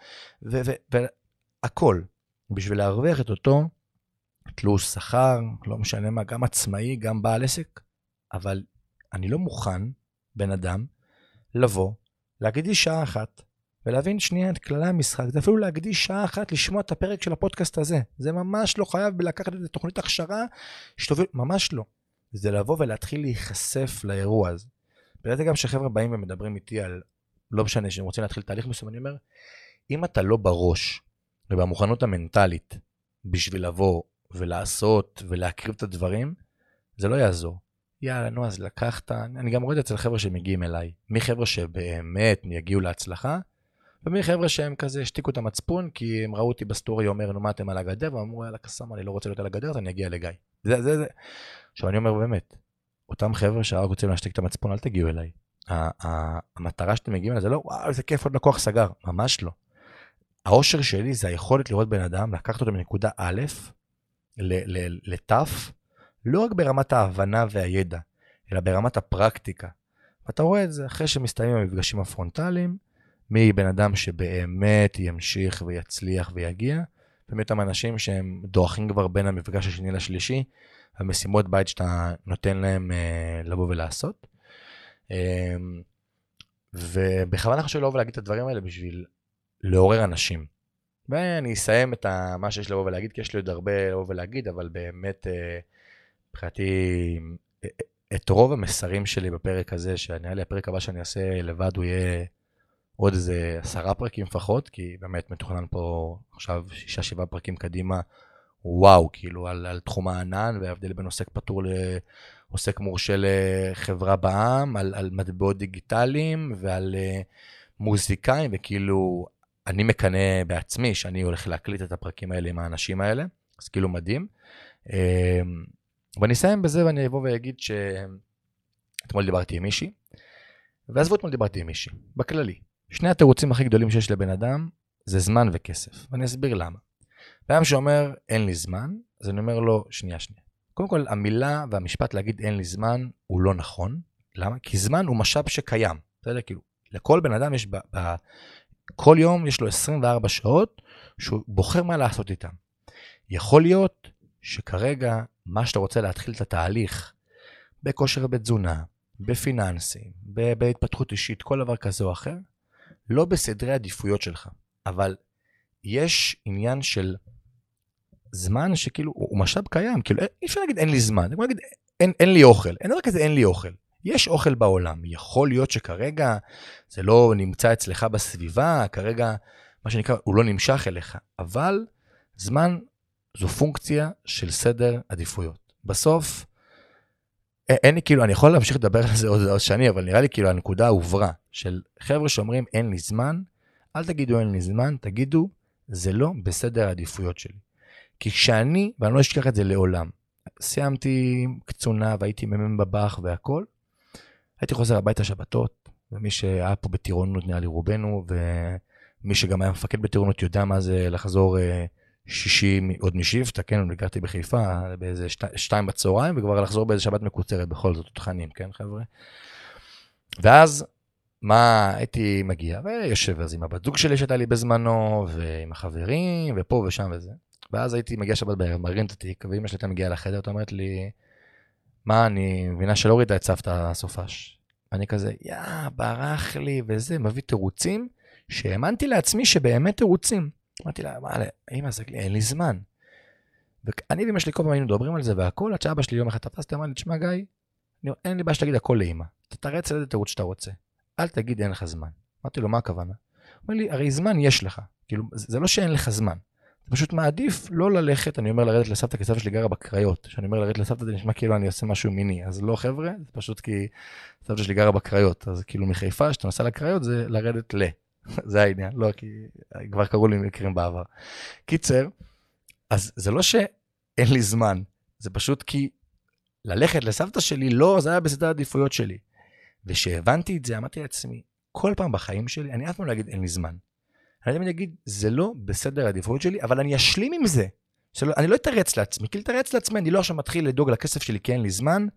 והכל. בשביל להרוויח את אותו תלוש שכר, לא משנה מה, גם עצמאי, גם בעל עסק, אבל אני לא מוכן, בן אדם, לבוא, להקדיש שעה אחת ולהבין שנייה את כללי המשחק, זה אפילו להקדיש שעה אחת לשמוע את הפרק של הפודקאסט הזה. זה ממש לא חייב לקחת איזה תוכנית הכשרה שתוביל, ממש לא. זה לבוא ולהתחיל להיחשף לאירוע הזה. בגלל גם שחבר'ה באים ומדברים איתי על, לא משנה, שהם רוצים להתחיל תהליך מסוים, אני אומר, אם אתה לא בראש ובמוכנות המנטלית בשביל לבוא ולעשות ולהקריב את הדברים, זה לא יעזור. יאללה, נו, אז לקחת, אני גם רואה את זה אצל חבר'ה שמגיעים אליי. מחבר'ה שבאמת יגיעו להצלחה, ומחבר'ה שהם כזה השתיקו את המצפון, כי הם ראו אותי בסטורי אומר, נו, מה אתם על הגדר? ואמרו, יאללה, קסאם, אני לא רוצה להיות על הגדר, אז אני אגיע לגיא. זה, זה, זה. עכשיו, אני אומר באמת, אותם חבר'ה שרק רוצים להשתיק את המצפון, אל תגיעו אליי. המטרה שאתם מגיעים אליי זה לא, וואו, איזה כיף, עוד לקוח סגר. ממש לא. האושר שלי זה היכולת לראות בן אדם, לקחת אותו מנקודה א' לת', לא רק ברמת ההבנה והידע, אלא ברמת הפרקטיקה. ואתה רואה את זה אחרי שמסתיימים המפגשים הפרונטליים, מבן אדם שבאמת ימשיך ויצליח ויגיע, ומאותם אנשים שהם דועכים כבר בין המפגש השני לשלישי, המשימות בית שאתה נותן להם אה, לבוא ולעשות. אה, ובכוונה חשוב לבוא ולהגיד את הדברים האלה בשביל לעורר אנשים. ואני אסיים את מה שיש לבוא ולהגיד, כי יש לי עוד הרבה לבוא ולהגיד, אבל באמת, אה, מבחינתי, את רוב המסרים שלי בפרק הזה, שנראה לי הפרק הבא שאני אעשה לבד, הוא יהיה עוד איזה עשרה פרקים לפחות, כי באמת מתוכנן פה עכשיו שישה, שבעה פרקים קדימה, וואו, כאילו על, על תחום הענן וההבדל בין עוסק פטור לעוסק מורשה לחברה בעם, על, על מטבעות דיגיטליים ועל uh, מוזיקאים, וכאילו אני מקנא בעצמי שאני הולך להקליט את הפרקים האלה עם האנשים האלה, אז כאילו מדהים. אמ, ואני אסיים בזה ואני אבוא ואגיד שאתמול דיברתי עם מישהי, ועזבו אתמול דיברתי עם מישהי, בכללי. שני התירוצים הכי גדולים שיש לבן אדם זה זמן וכסף, ואני אסביר למה. בן שאומר אין לי זמן, אז אני אומר לו שנייה שנייה. קודם כל המילה והמשפט להגיד אין לי זמן הוא לא נכון, למה? כי זמן הוא משאב שקיים, בסדר? כאילו, לכל בן אדם יש ב, ב, כל יום יש לו 24 שעות שהוא בוחר מה לעשות איתם. יכול להיות שכרגע מה שאתה רוצה להתחיל את התהליך בכושר ובתזונה, בפיננסים, בהתפתחות אישית, כל דבר כזה או אחר, לא בסדרי עדיפויות שלך, אבל יש עניין של זמן שכאילו הוא משאב קיים, כאילו אי אפשר להגיד אין לי זמן, אני יכול להגיד אין, אין לי אוכל, אין דבר כזה אין לי אוכל. יש אוכל בעולם, יכול להיות שכרגע זה לא נמצא אצלך בסביבה, כרגע מה שנקרא הוא לא נמשך אליך, אבל זמן זו פונקציה של סדר עדיפויות. בסוף, אין לי כאילו, אני יכול להמשיך לדבר על זה עוד, עוד שני, אבל נראה לי כאילו הנקודה הוברה של חבר'ה שאומרים אין לי זמן, אל תגידו אין לי זמן, תגידו זה לא בסדר העדיפויות שלי. כי כשאני, ואני לא אשכח את זה לעולם, סיימתי קצונה והייתי מ"מ בב"ח והכל, הייתי חוזר הביתה שבתות, ומי שהיה פה בטירונות נראה לי רובנו, ומי שגם היה מפקד בטירונות יודע מה זה לחזור אה, שישי עוד משיבטה, כן, אני גרתי בחיפה באיזה שתי, שתיים בצהריים, וכבר לחזור באיזה שבת מקוצרת בכל זאת, תכנים, כן, חבר'ה? ואז, מה, הייתי מגיע, ויושב אז עם הבת זוג שלי שהייתה לי בזמנו, ועם החברים, ופה ושם וזה. ואז הייתי מגיע שבת בערב, מרים את התיק, ואמא שלי הייתה מגיעה לחדר, את אומרת לי, מה, אני מבינה שלא ראית את סבתא הסופש. אני כזה, יא, ברח לי וזה, מביא תירוצים, שהאמנתי לעצמי שבאמת תירוצים. אמרתי לה, מה, אמא, זה אין לי זמן. ואני ואמא שלי כל פעם היינו מדברים על זה והכל, עד שאבא שלי יום אחד תפסתי, אמר לי, תשמע, גיא, אין לי בעיה שתגיד הכל לאמא. אתה תרץ על איזה תירוץ שאתה רוצה. אל תגיד אין לך זמן. אמרתי לו, מה הכוונה? הוא אומר לי, הרי זמן יש לך. כאילו, זה לא שאין לך זמן. אתה פשוט מעדיף לא ללכת, אני אומר לרדת לסבתא, כי סבתא שלי גרה בקריות. כשאני אומר לרדת לסבתא זה נשמע כאילו אני עושה משהו מיני. אז לא חבר'ה, זה פשוט כי סבתא שלי גרה בקריות. אז כאילו מחיפה, כשאתה נוסע לקריות זה לרדת ל. *laughs* זה העניין, לא כי כבר קראו לי מקרים בעבר. קיצר, אז זה לא שאין לי זמן, זה פשוט כי ללכת לסבתא שלי, לא, זה היה בסדר העדיפויות שלי. וכשהבנתי את זה, אמרתי לעצמי, כל פעם בחיים שלי, אני אף פעם לא אגיד אין לי זמן. אני תמיד אגיד, זה לא בסדר העדיפויות שלי, אבל אני אשלים עם זה. שלא, אני לא אתרץ לעצמי, כי לתרץ לעצמי, אני לא עכשיו מתחיל לדאוג לכסף שלי כי אין לי זמן.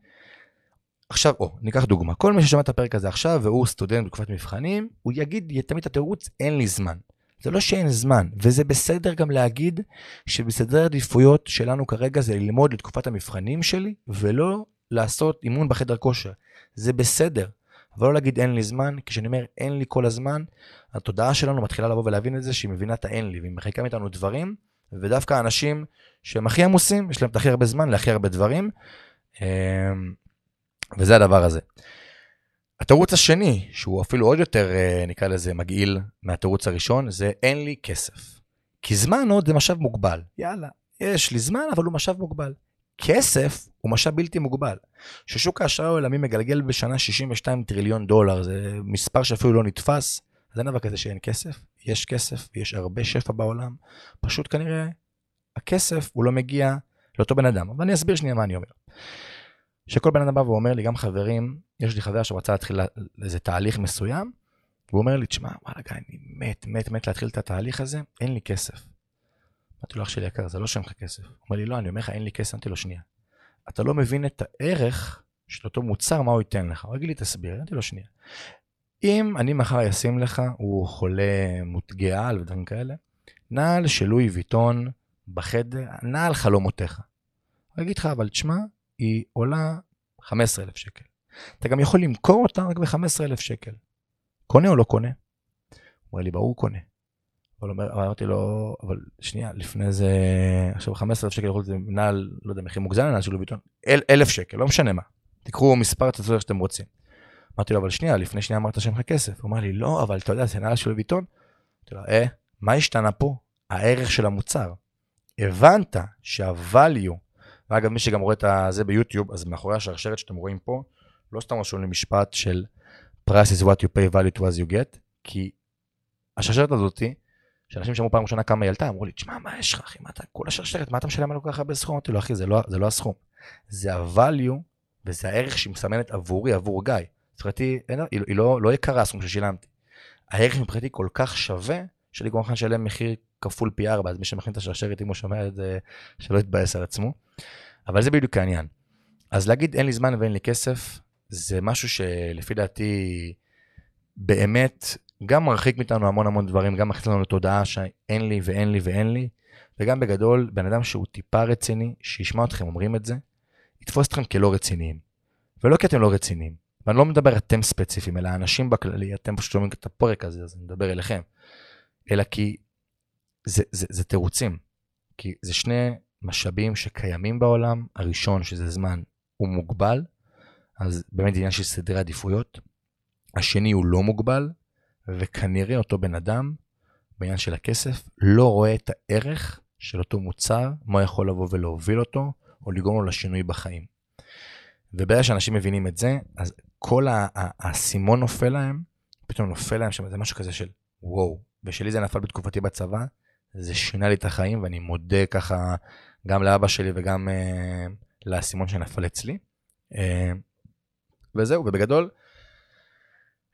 עכשיו, או, ניקח דוגמה. כל מי ששמע את הפרק הזה עכשיו, והוא סטודנט בתקופת מבחנים, הוא יגיד תמיד את התירוץ, אין לי זמן. זה לא שאין זמן, וזה בסדר גם להגיד שבסדר העדיפויות שלנו כרגע זה ללמוד לתקופת המבחנים שלי, ולא לעשות אימון בחדר כושר. זה בסדר. אבל לא להגיד אין לי זמן, כשאני אומר אין לי כל הזמן, התודעה שלנו מתחילה לבוא ולהבין את זה שהיא מבינה את האין לי, והיא מחלקה מאיתנו דברים, ודווקא האנשים שהם הכי עמוסים, יש להם את הכי הרבה זמן להכי הרבה דברים, אמ, וזה הדבר הזה. התירוץ השני, שהוא אפילו עוד יותר, אה, נקרא לזה, מגעיל מהתירוץ הראשון, זה אין לי כסף. כי זמן עוד זה משאב מוגבל. יאללה, יש לי זמן, אבל הוא משאב מוגבל. כסף הוא משאב בלתי מוגבל. ששוק האשראי העולמי מגלגל בשנה 62 טריליון דולר, זה מספר שאפילו לא נתפס, אז אין דבר כזה שאין כסף, יש כסף, יש הרבה שפע בעולם, פשוט כנראה הכסף הוא לא מגיע לאותו בן אדם. אבל אני אסביר שנייה מה אני אומר. שכל בן אדם בא ואומר לי, גם חברים, יש לי חבר שרצה להתחיל איזה תהליך מסוים, והוא אומר לי, תשמע, וואלה גיא, אני מת, מת, מת להתחיל את התהליך הזה, אין לי כסף. אמרתי לו, אח שלי יקר, זה לא שאין לך כסף. הוא אומר לי, לא, אני אומר לך, אין לי כסף. אמרתי לו, שנייה. אתה לא מבין את הערך של אותו מוצר, מה הוא ייתן לך. הוא רגיל לי, תסביר. אמרתי לו, שנייה. אם אני מחר אשים לך, הוא חולה מותגי על ודברים כאלה, נעל של לואי ויטון בחדר, נעל חלומותיך. הוא יגיד לך, אבל תשמע, היא עולה 15,000 שקל. אתה גם יכול למכור אותה רק ב-15,000 שקל. קונה או לא קונה? אומר לי, ברור קונה. אבל אומר, אמרתי לו, אבל שנייה, לפני זה, עכשיו 15,000 שקל יכול להיות נעל, לא יודע, מחיר מוגזם, נעל של לוביטון, אל, אלף שקל, לא משנה מה. תקחו מספר, תעשו איך שאתם רוצים. אמרתי לו, אבל שנייה, לפני שנייה אמרת שאין לך כסף. הוא אמר לי, לא, אבל אתה יודע, זה נעל של לוביטון. אמרתי לו, אה, מה השתנה פה? הערך של המוצר. הבנת שה-value, ואגב, מי שגם רואה את זה ביוטיוב, אז מאחורי השרשרת שאתם רואים פה, לא סתם רשום לי משפט של price is what you pay value to as you get, כי השרשרת הזאתי, שאנשים שמעו פעם ראשונה כמה היא עלתה, אמרו לי, תשמע, מה יש לך, אחי, מה אתה, כל השרשרת, מה אתה משלם עליו כל כך הרבה סכום? אמרתי לו, אחי, זה לא, זה לא הסכום. זה ה-value, וזה הערך שהיא מסמנת עבורי, עבור גיא. מבחינתי, היא, היא לא, לא יקרה הסכום ששילמתי. הערך מבחינתי כל כך שווה, שאני כך לשלם מחיר כפול פי ארבע, אז מי שמכין את השרשרת, אם הוא שומע את זה, שלא יתבאס על עצמו. אבל זה בדיוק העניין. אז להגיד אין לי זמן ואין לי כסף, זה משהו שלפי דעתי באמת גם מרחיק מאיתנו המון המון דברים, גם מכניס לנו לתודעה שאין לי ואין לי ואין לי, וגם בגדול, בן אדם שהוא טיפה רציני, שישמע אתכם אומרים את זה, יתפוס אתכם כלא רציניים. ולא כי אתם לא רציניים, ואני לא מדבר אתם ספציפיים, אלא אנשים בכללי, אתם פשוט שומעים את הפרק הזה, אז אני מדבר אליכם. אלא כי זה, זה, זה תירוצים. כי זה שני משאבים שקיימים בעולם, הראשון, שזה זמן, הוא מוגבל, אז באמת עניין של סדרי עדיפויות. השני הוא לא מוגבל, וכנראה אותו בן אדם, בעניין של הכסף, לא רואה את הערך של אותו מוצר, מה יכול לבוא ולהוביל אותו, או לגרום לו לשינוי בחיים. וברגע שאנשים מבינים את זה, אז כל האסימון נופל להם, פתאום נופל להם שם, זה משהו כזה של וואו. ושלי זה נפל בתקופתי בצבא, זה שינה לי את החיים, ואני מודה ככה גם לאבא שלי וגם uh, לאסימון שנפל אצלי. Uh, וזהו, ובגדול,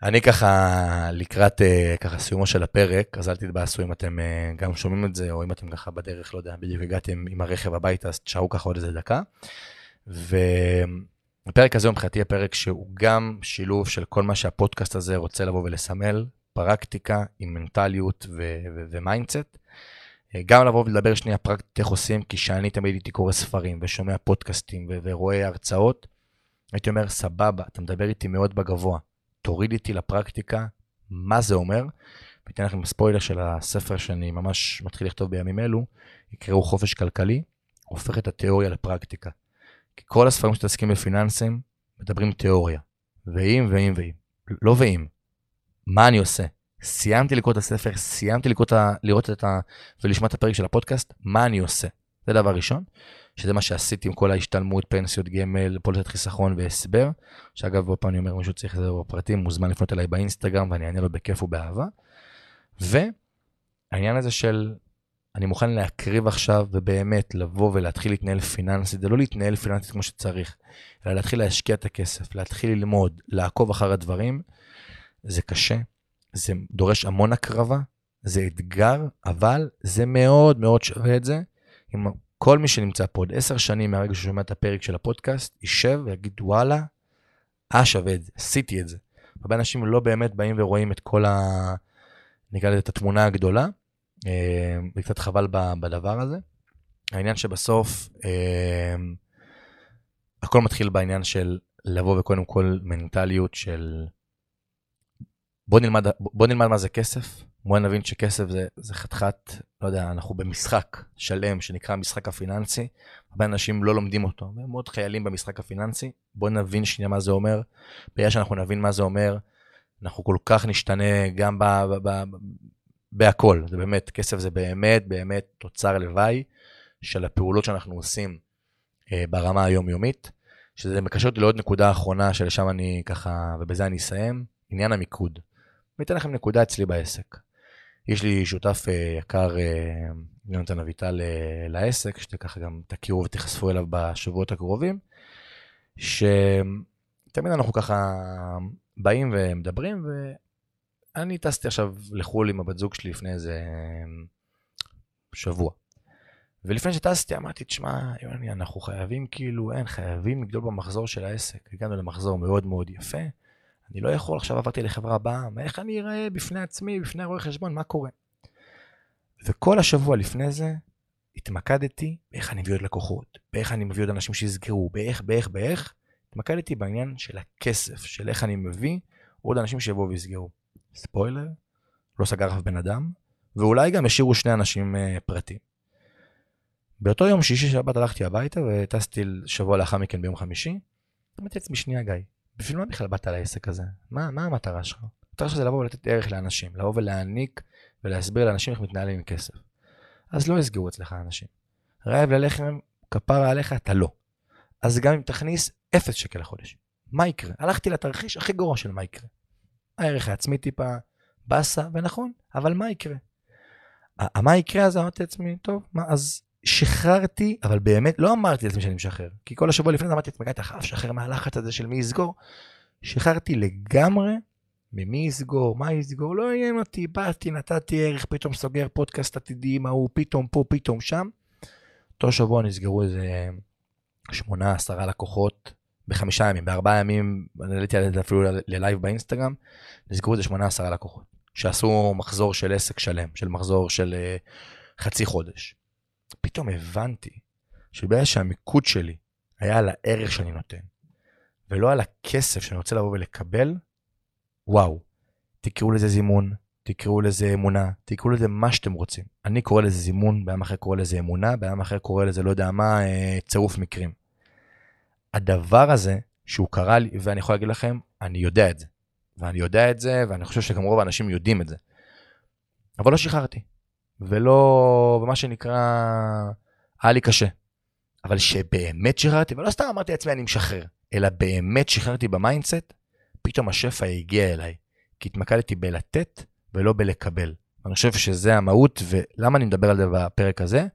אני ככה לקראת uh, ככה סיומו של הפרק, אז אל תתבאסו אם אתם uh, גם שומעים את זה, או אם אתם ככה בדרך, לא יודע, בדיוק הגעתם עם הרכב הביתה, אז תשארו ככה עוד איזה דקה. והפרק הזה הוא מבחינתי הפרק שהוא גם שילוב של כל מה שהפודקאסט הזה רוצה לבוא ולסמל, פרקטיקה עם מנטליות ו mindset. גם לבוא ולדבר שנייה פרקטית איך עושים, כי שאני תמיד הייתי קורא ספרים ושומע פודקאסטים ורואה הרצאות, הייתי אומר, סבבה, אתה מדבר איתי מאוד בגבוה, תוריד איתי לפרקטיקה, מה זה אומר? ואתן לכם ספוילר של הספר שאני ממש מתחיל לכתוב בימים אלו, יקראו חופש כלכלי, הופך את התיאוריה לפרקטיקה. כי כל הספרים שמתעסקים בפיננסים מדברים תיאוריה. ואם, ואם, ואם. לא ואם. מה אני עושה? סיימתי לקרוא את הספר, סיימתי לקרוא את ה... לראות את ה... ולשמוע את הפרק של הפודקאסט, מה אני עושה? זה דבר ראשון, שזה מה שעשיתי עם כל ההשתלמות, פנסיות גמל, פוליסת חיסכון והסבר, שאגב, עוד פעם אני אומר, מישהו צריך לזה בפרטים, מוזמן לפנות אליי באינסטגרם ואני אענה לו בכיף ובאהבה. והעניין הזה של אני מוכן להקריב עכשיו ובאמת לבוא ולהתחיל להתנהל פיננסית, זה לא להתנהל פיננסית כמו שצריך, אלא להתחיל להשקיע את הכסף, להתחיל ללמוד, לעקוב אחר הדברים, זה קשה, זה דורש המון הקרבה, זה אתגר, אבל זה מאוד מאוד שווה את זה. אם כל מי שנמצא פה עוד עשר שנים מהרגע ששומע את הפרק של הפודקאסט, יישב ויגיד וואלה, אה שווה את זה, עשיתי את זה. הרבה אנשים לא באמת באים ורואים את כל ה... נקרא לזה את התמונה הגדולה, אה, וקצת חבל בדבר הזה. העניין שבסוף אה, הכל מתחיל בעניין של לבוא וקודם כל מנטליות של בוא נלמד, בוא נלמד מה זה כסף, בוא נבין שכסף זה, זה חתיכת, לא יודע, אנחנו במשחק שלם שנקרא המשחק הפיננסי, הרבה אנשים לא לומדים אותו, הרבה מאוד חיילים במשחק הפיננסי, בוא נבין שנייה מה זה אומר, בגלל שאנחנו נבין מה זה אומר, אנחנו כל כך נשתנה גם ב, ב, ב, בהכל, זה באמת, כסף זה באמת באמת תוצר לוואי של הפעולות שאנחנו עושים אה, ברמה היומיומית, שזה מקשר אותי לעוד נקודה אחרונה שלשם אני ככה, ובזה אני אסיים, עניין המיקוד. אני אתן לכם נקודה אצלי בעסק. יש לי שותף אה, יקר, אה, יונתן אביטל, אה, לעסק, שככה גם תכירו ותיחשפו אליו בשבועות הקרובים, שתמיד אנחנו ככה באים ומדברים, ואני טסתי עכשיו לחו"ל עם הבת זוג שלי לפני איזה שבוע. ולפני שטסתי אמרתי, תשמע, יוני, אנחנו חייבים כאילו, אין, חייבים לגדול במחזור של העסק. הגענו למחזור מאוד מאוד יפה. אני לא יכול, עכשיו עברתי לחברה הבאה, איך אני אראה בפני עצמי, בפני רואה חשבון, מה קורה? וכל השבוע לפני זה התמקדתי באיך אני מביא עוד לקוחות, באיך אני מביא עוד אנשים שיסגרו, באיך, באיך, באיך. התמקדתי בעניין של הכסף, של איך אני מביא עוד אנשים שיבואו ויסגרו. ספוילר, לא סגר אף בן אדם, ואולי גם השאירו שני אנשים uh, פרטיים. באותו יום שישי שבת הלכתי הביתה וטסתי שבוע לאחר מכן ביום חמישי, אמרתי לעצמי שנייה גיא, בשביל מה בכלל באת לעסק הזה? מה, מה המטרה שלך? המטרה שלך זה לבוא ולתת ערך לאנשים, לבוא ולהעניק ולהסביר לאנשים איך מתנהלים עם כסף. אז לא יסגרו אצלך אנשים. רעב ללחם, כפרה עליך, אתה לא. אז גם אם תכניס אפס שקל לחודש, מה יקרה? הלכתי לתרחיש הכי גרוע של מה יקרה. הערך העצמי טיפה באסה, ונכון, אבל מה יקרה? מה יקרה אז אמרתי לעצמי, טוב, מה, אז שחררתי, אבל באמת לא אמרתי לעצמי שאני משחרר. כי כל השבוע לפני זה אמרתי לעצמי, אתה חייב לשחרר מהלחץ הזה של מי יסגור. שחררתי לגמרי ממי יסגור, מה יסגור, לא עניין אותי, באתי, נתתי ערך, פתאום סוגר פודקאסט עתידי עם ההוא, פתאום פה, פתאום שם. אותו שבוע נסגרו איזה שמונה, עשרה לקוחות בחמישה ימים, בארבעה ימים, אני העליתי על זה אפילו ללייב באינסטגרם, נסגרו איזה שמונה, עשרה לקוחות, שעשו מחזור של עסק שלם, של מחזור של uh, חצי חודש. פתאום הבנתי שבגלל שהמיקוד שלי היה על הערך שאני נותן, ולא על הכסף שאני רוצה לבוא ולקבל, וואו, תקראו לזה זימון, תקראו לזה אמונה, תקראו לזה מה שאתם רוצים. אני קורא לזה זימון, ביום אחר קורא לזה אמונה, ביום אחר קורא לזה לא יודע מה, אה, צירוף מקרים. הדבר הזה שהוא קרה לי, ואני יכול להגיד לכם, אני יודע את זה. ואני יודע את זה, ואני חושב שגם רוב האנשים יודעים את זה. אבל לא שחררתי. ולא, ומה שנקרא, היה לי קשה. אבל שבאמת שחררתי, ולא סתם אמרתי לעצמי אני משחרר, אלא באמת שחררתי ב mindset, פתאום השפע הגיע אליי. כי התמקדתי בלתת ולא בלקבל. אני חושב שזה המהות, ולמה אני מדבר על זה בפרק הזה?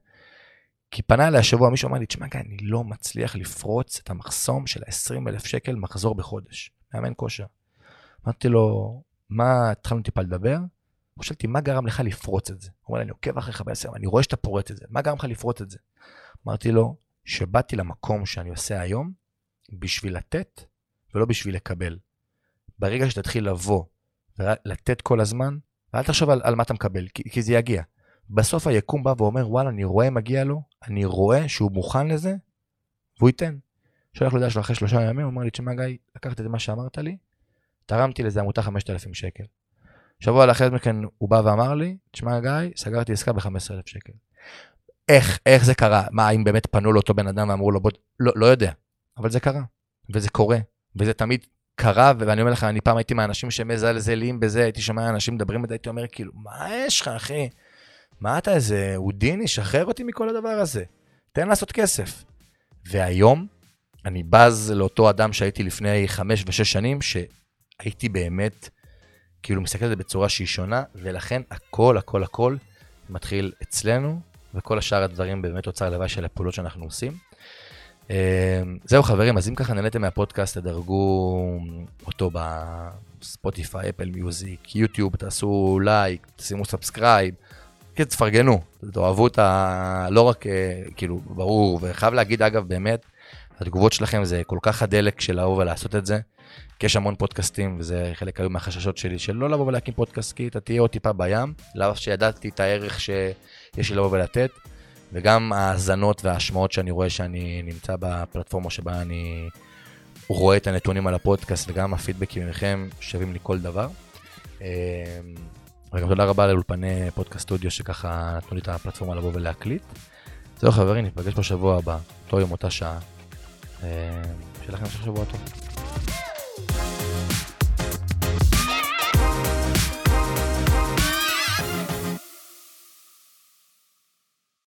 כי פנה אליי השבוע מישהו אמר לי, תשמע, אני לא מצליח לפרוץ את המחסום של ה-20 אלף שקל מחזור בחודש. מאמן כושר. אמרתי לו, מה, התחלנו טיפה לדבר? הוא שאלתי, מה גרם לך לפרוץ את זה? הוא אומר לי, אני עוקב אחריך בעשר, אני רואה שאתה פורץ את זה, מה גרם לך לפרוץ את זה? אמרתי לו, שבאתי למקום שאני עושה היום בשביל לתת ולא בשביל לקבל. ברגע שתתחיל לבוא ולתת כל הזמן, ואל תחשוב על, על מה אתה מקבל, כי, כי זה יגיע. בסוף היקום בא ואומר, וואלה, אני רואה מגיע לו, אני רואה שהוא מוכן לזה, והוא ייתן. שולח לו דעה שלו אחרי שלושה ימים, הוא אומר לי, תשמע גיא, לקחת את מה שאמרת לי, תרמתי לזה עמותה 5,000 שקל. שבוע לאחר מכן הוא בא ואמר לי, תשמע גיא, סגרתי עסקה ב-15,000 שקל. איך, איך זה קרה? מה, האם באמת פנו לאותו בן אדם ואמרו לו, בוא, לא, לא יודע, אבל זה קרה, וזה קורה, וזה תמיד קרה, ואני אומר לך, אני פעם הייתי מהאנשים שמזלזלים בזה, הייתי שומע אנשים מדברים את הייתי אומר, כאילו, מה יש לך, אחי? מה אתה איזה הודיני, שחרר אותי מכל הדבר הזה. תן לעשות כסף. והיום, אני בז לאותו אדם שהייתי לפני חמש ושש שנים, שהייתי באמת, כאילו, מסתכל על זה בצורה שהיא שונה, ולכן הכל, הכל, הכל מתחיל אצלנו, וכל השאר הדברים באמת תוצר לוואי של הפעולות שאנחנו עושים. אמ, זהו חברים, אז אם ככה נהניתם מהפודקאסט, תדרגו אותו בספוטיפיי, אפל מיוזיק, יוטיוב, תעשו לייק, תשימו subscribe, כאילו תפרגנו, תאהבו את ה... לא רק, אה, כאילו, ברור, וחייב להגיד אגב, באמת, התגובות שלכם זה כל כך הדלק של לבוא ולעשות את זה, כי יש המון פודקאסטים, וזה חלק היו מהחששות שלי, של לא לבוא ולהקים פודקאסט, כי אתה תהיה עוד טיפה בים, לולא שידעתי את הערך שיש לי לבוא ולתת. וגם ההאזנות וההשמעות שאני רואה שאני נמצא בפלטפורמה שבה אני רואה את הנתונים על הפודקאסט וגם הפידבקים מכם שווים לי כל דבר. אמ, וגם תודה רבה לאולפני פודקאסט סטודיו שככה נתנו לי את הפלטפורמה לבוא ולהקליט. זהו חברים, ניפגש בשבוע הבא, אותו יום אותה שעה. אמ, שיהיה לכם שבוע טוב.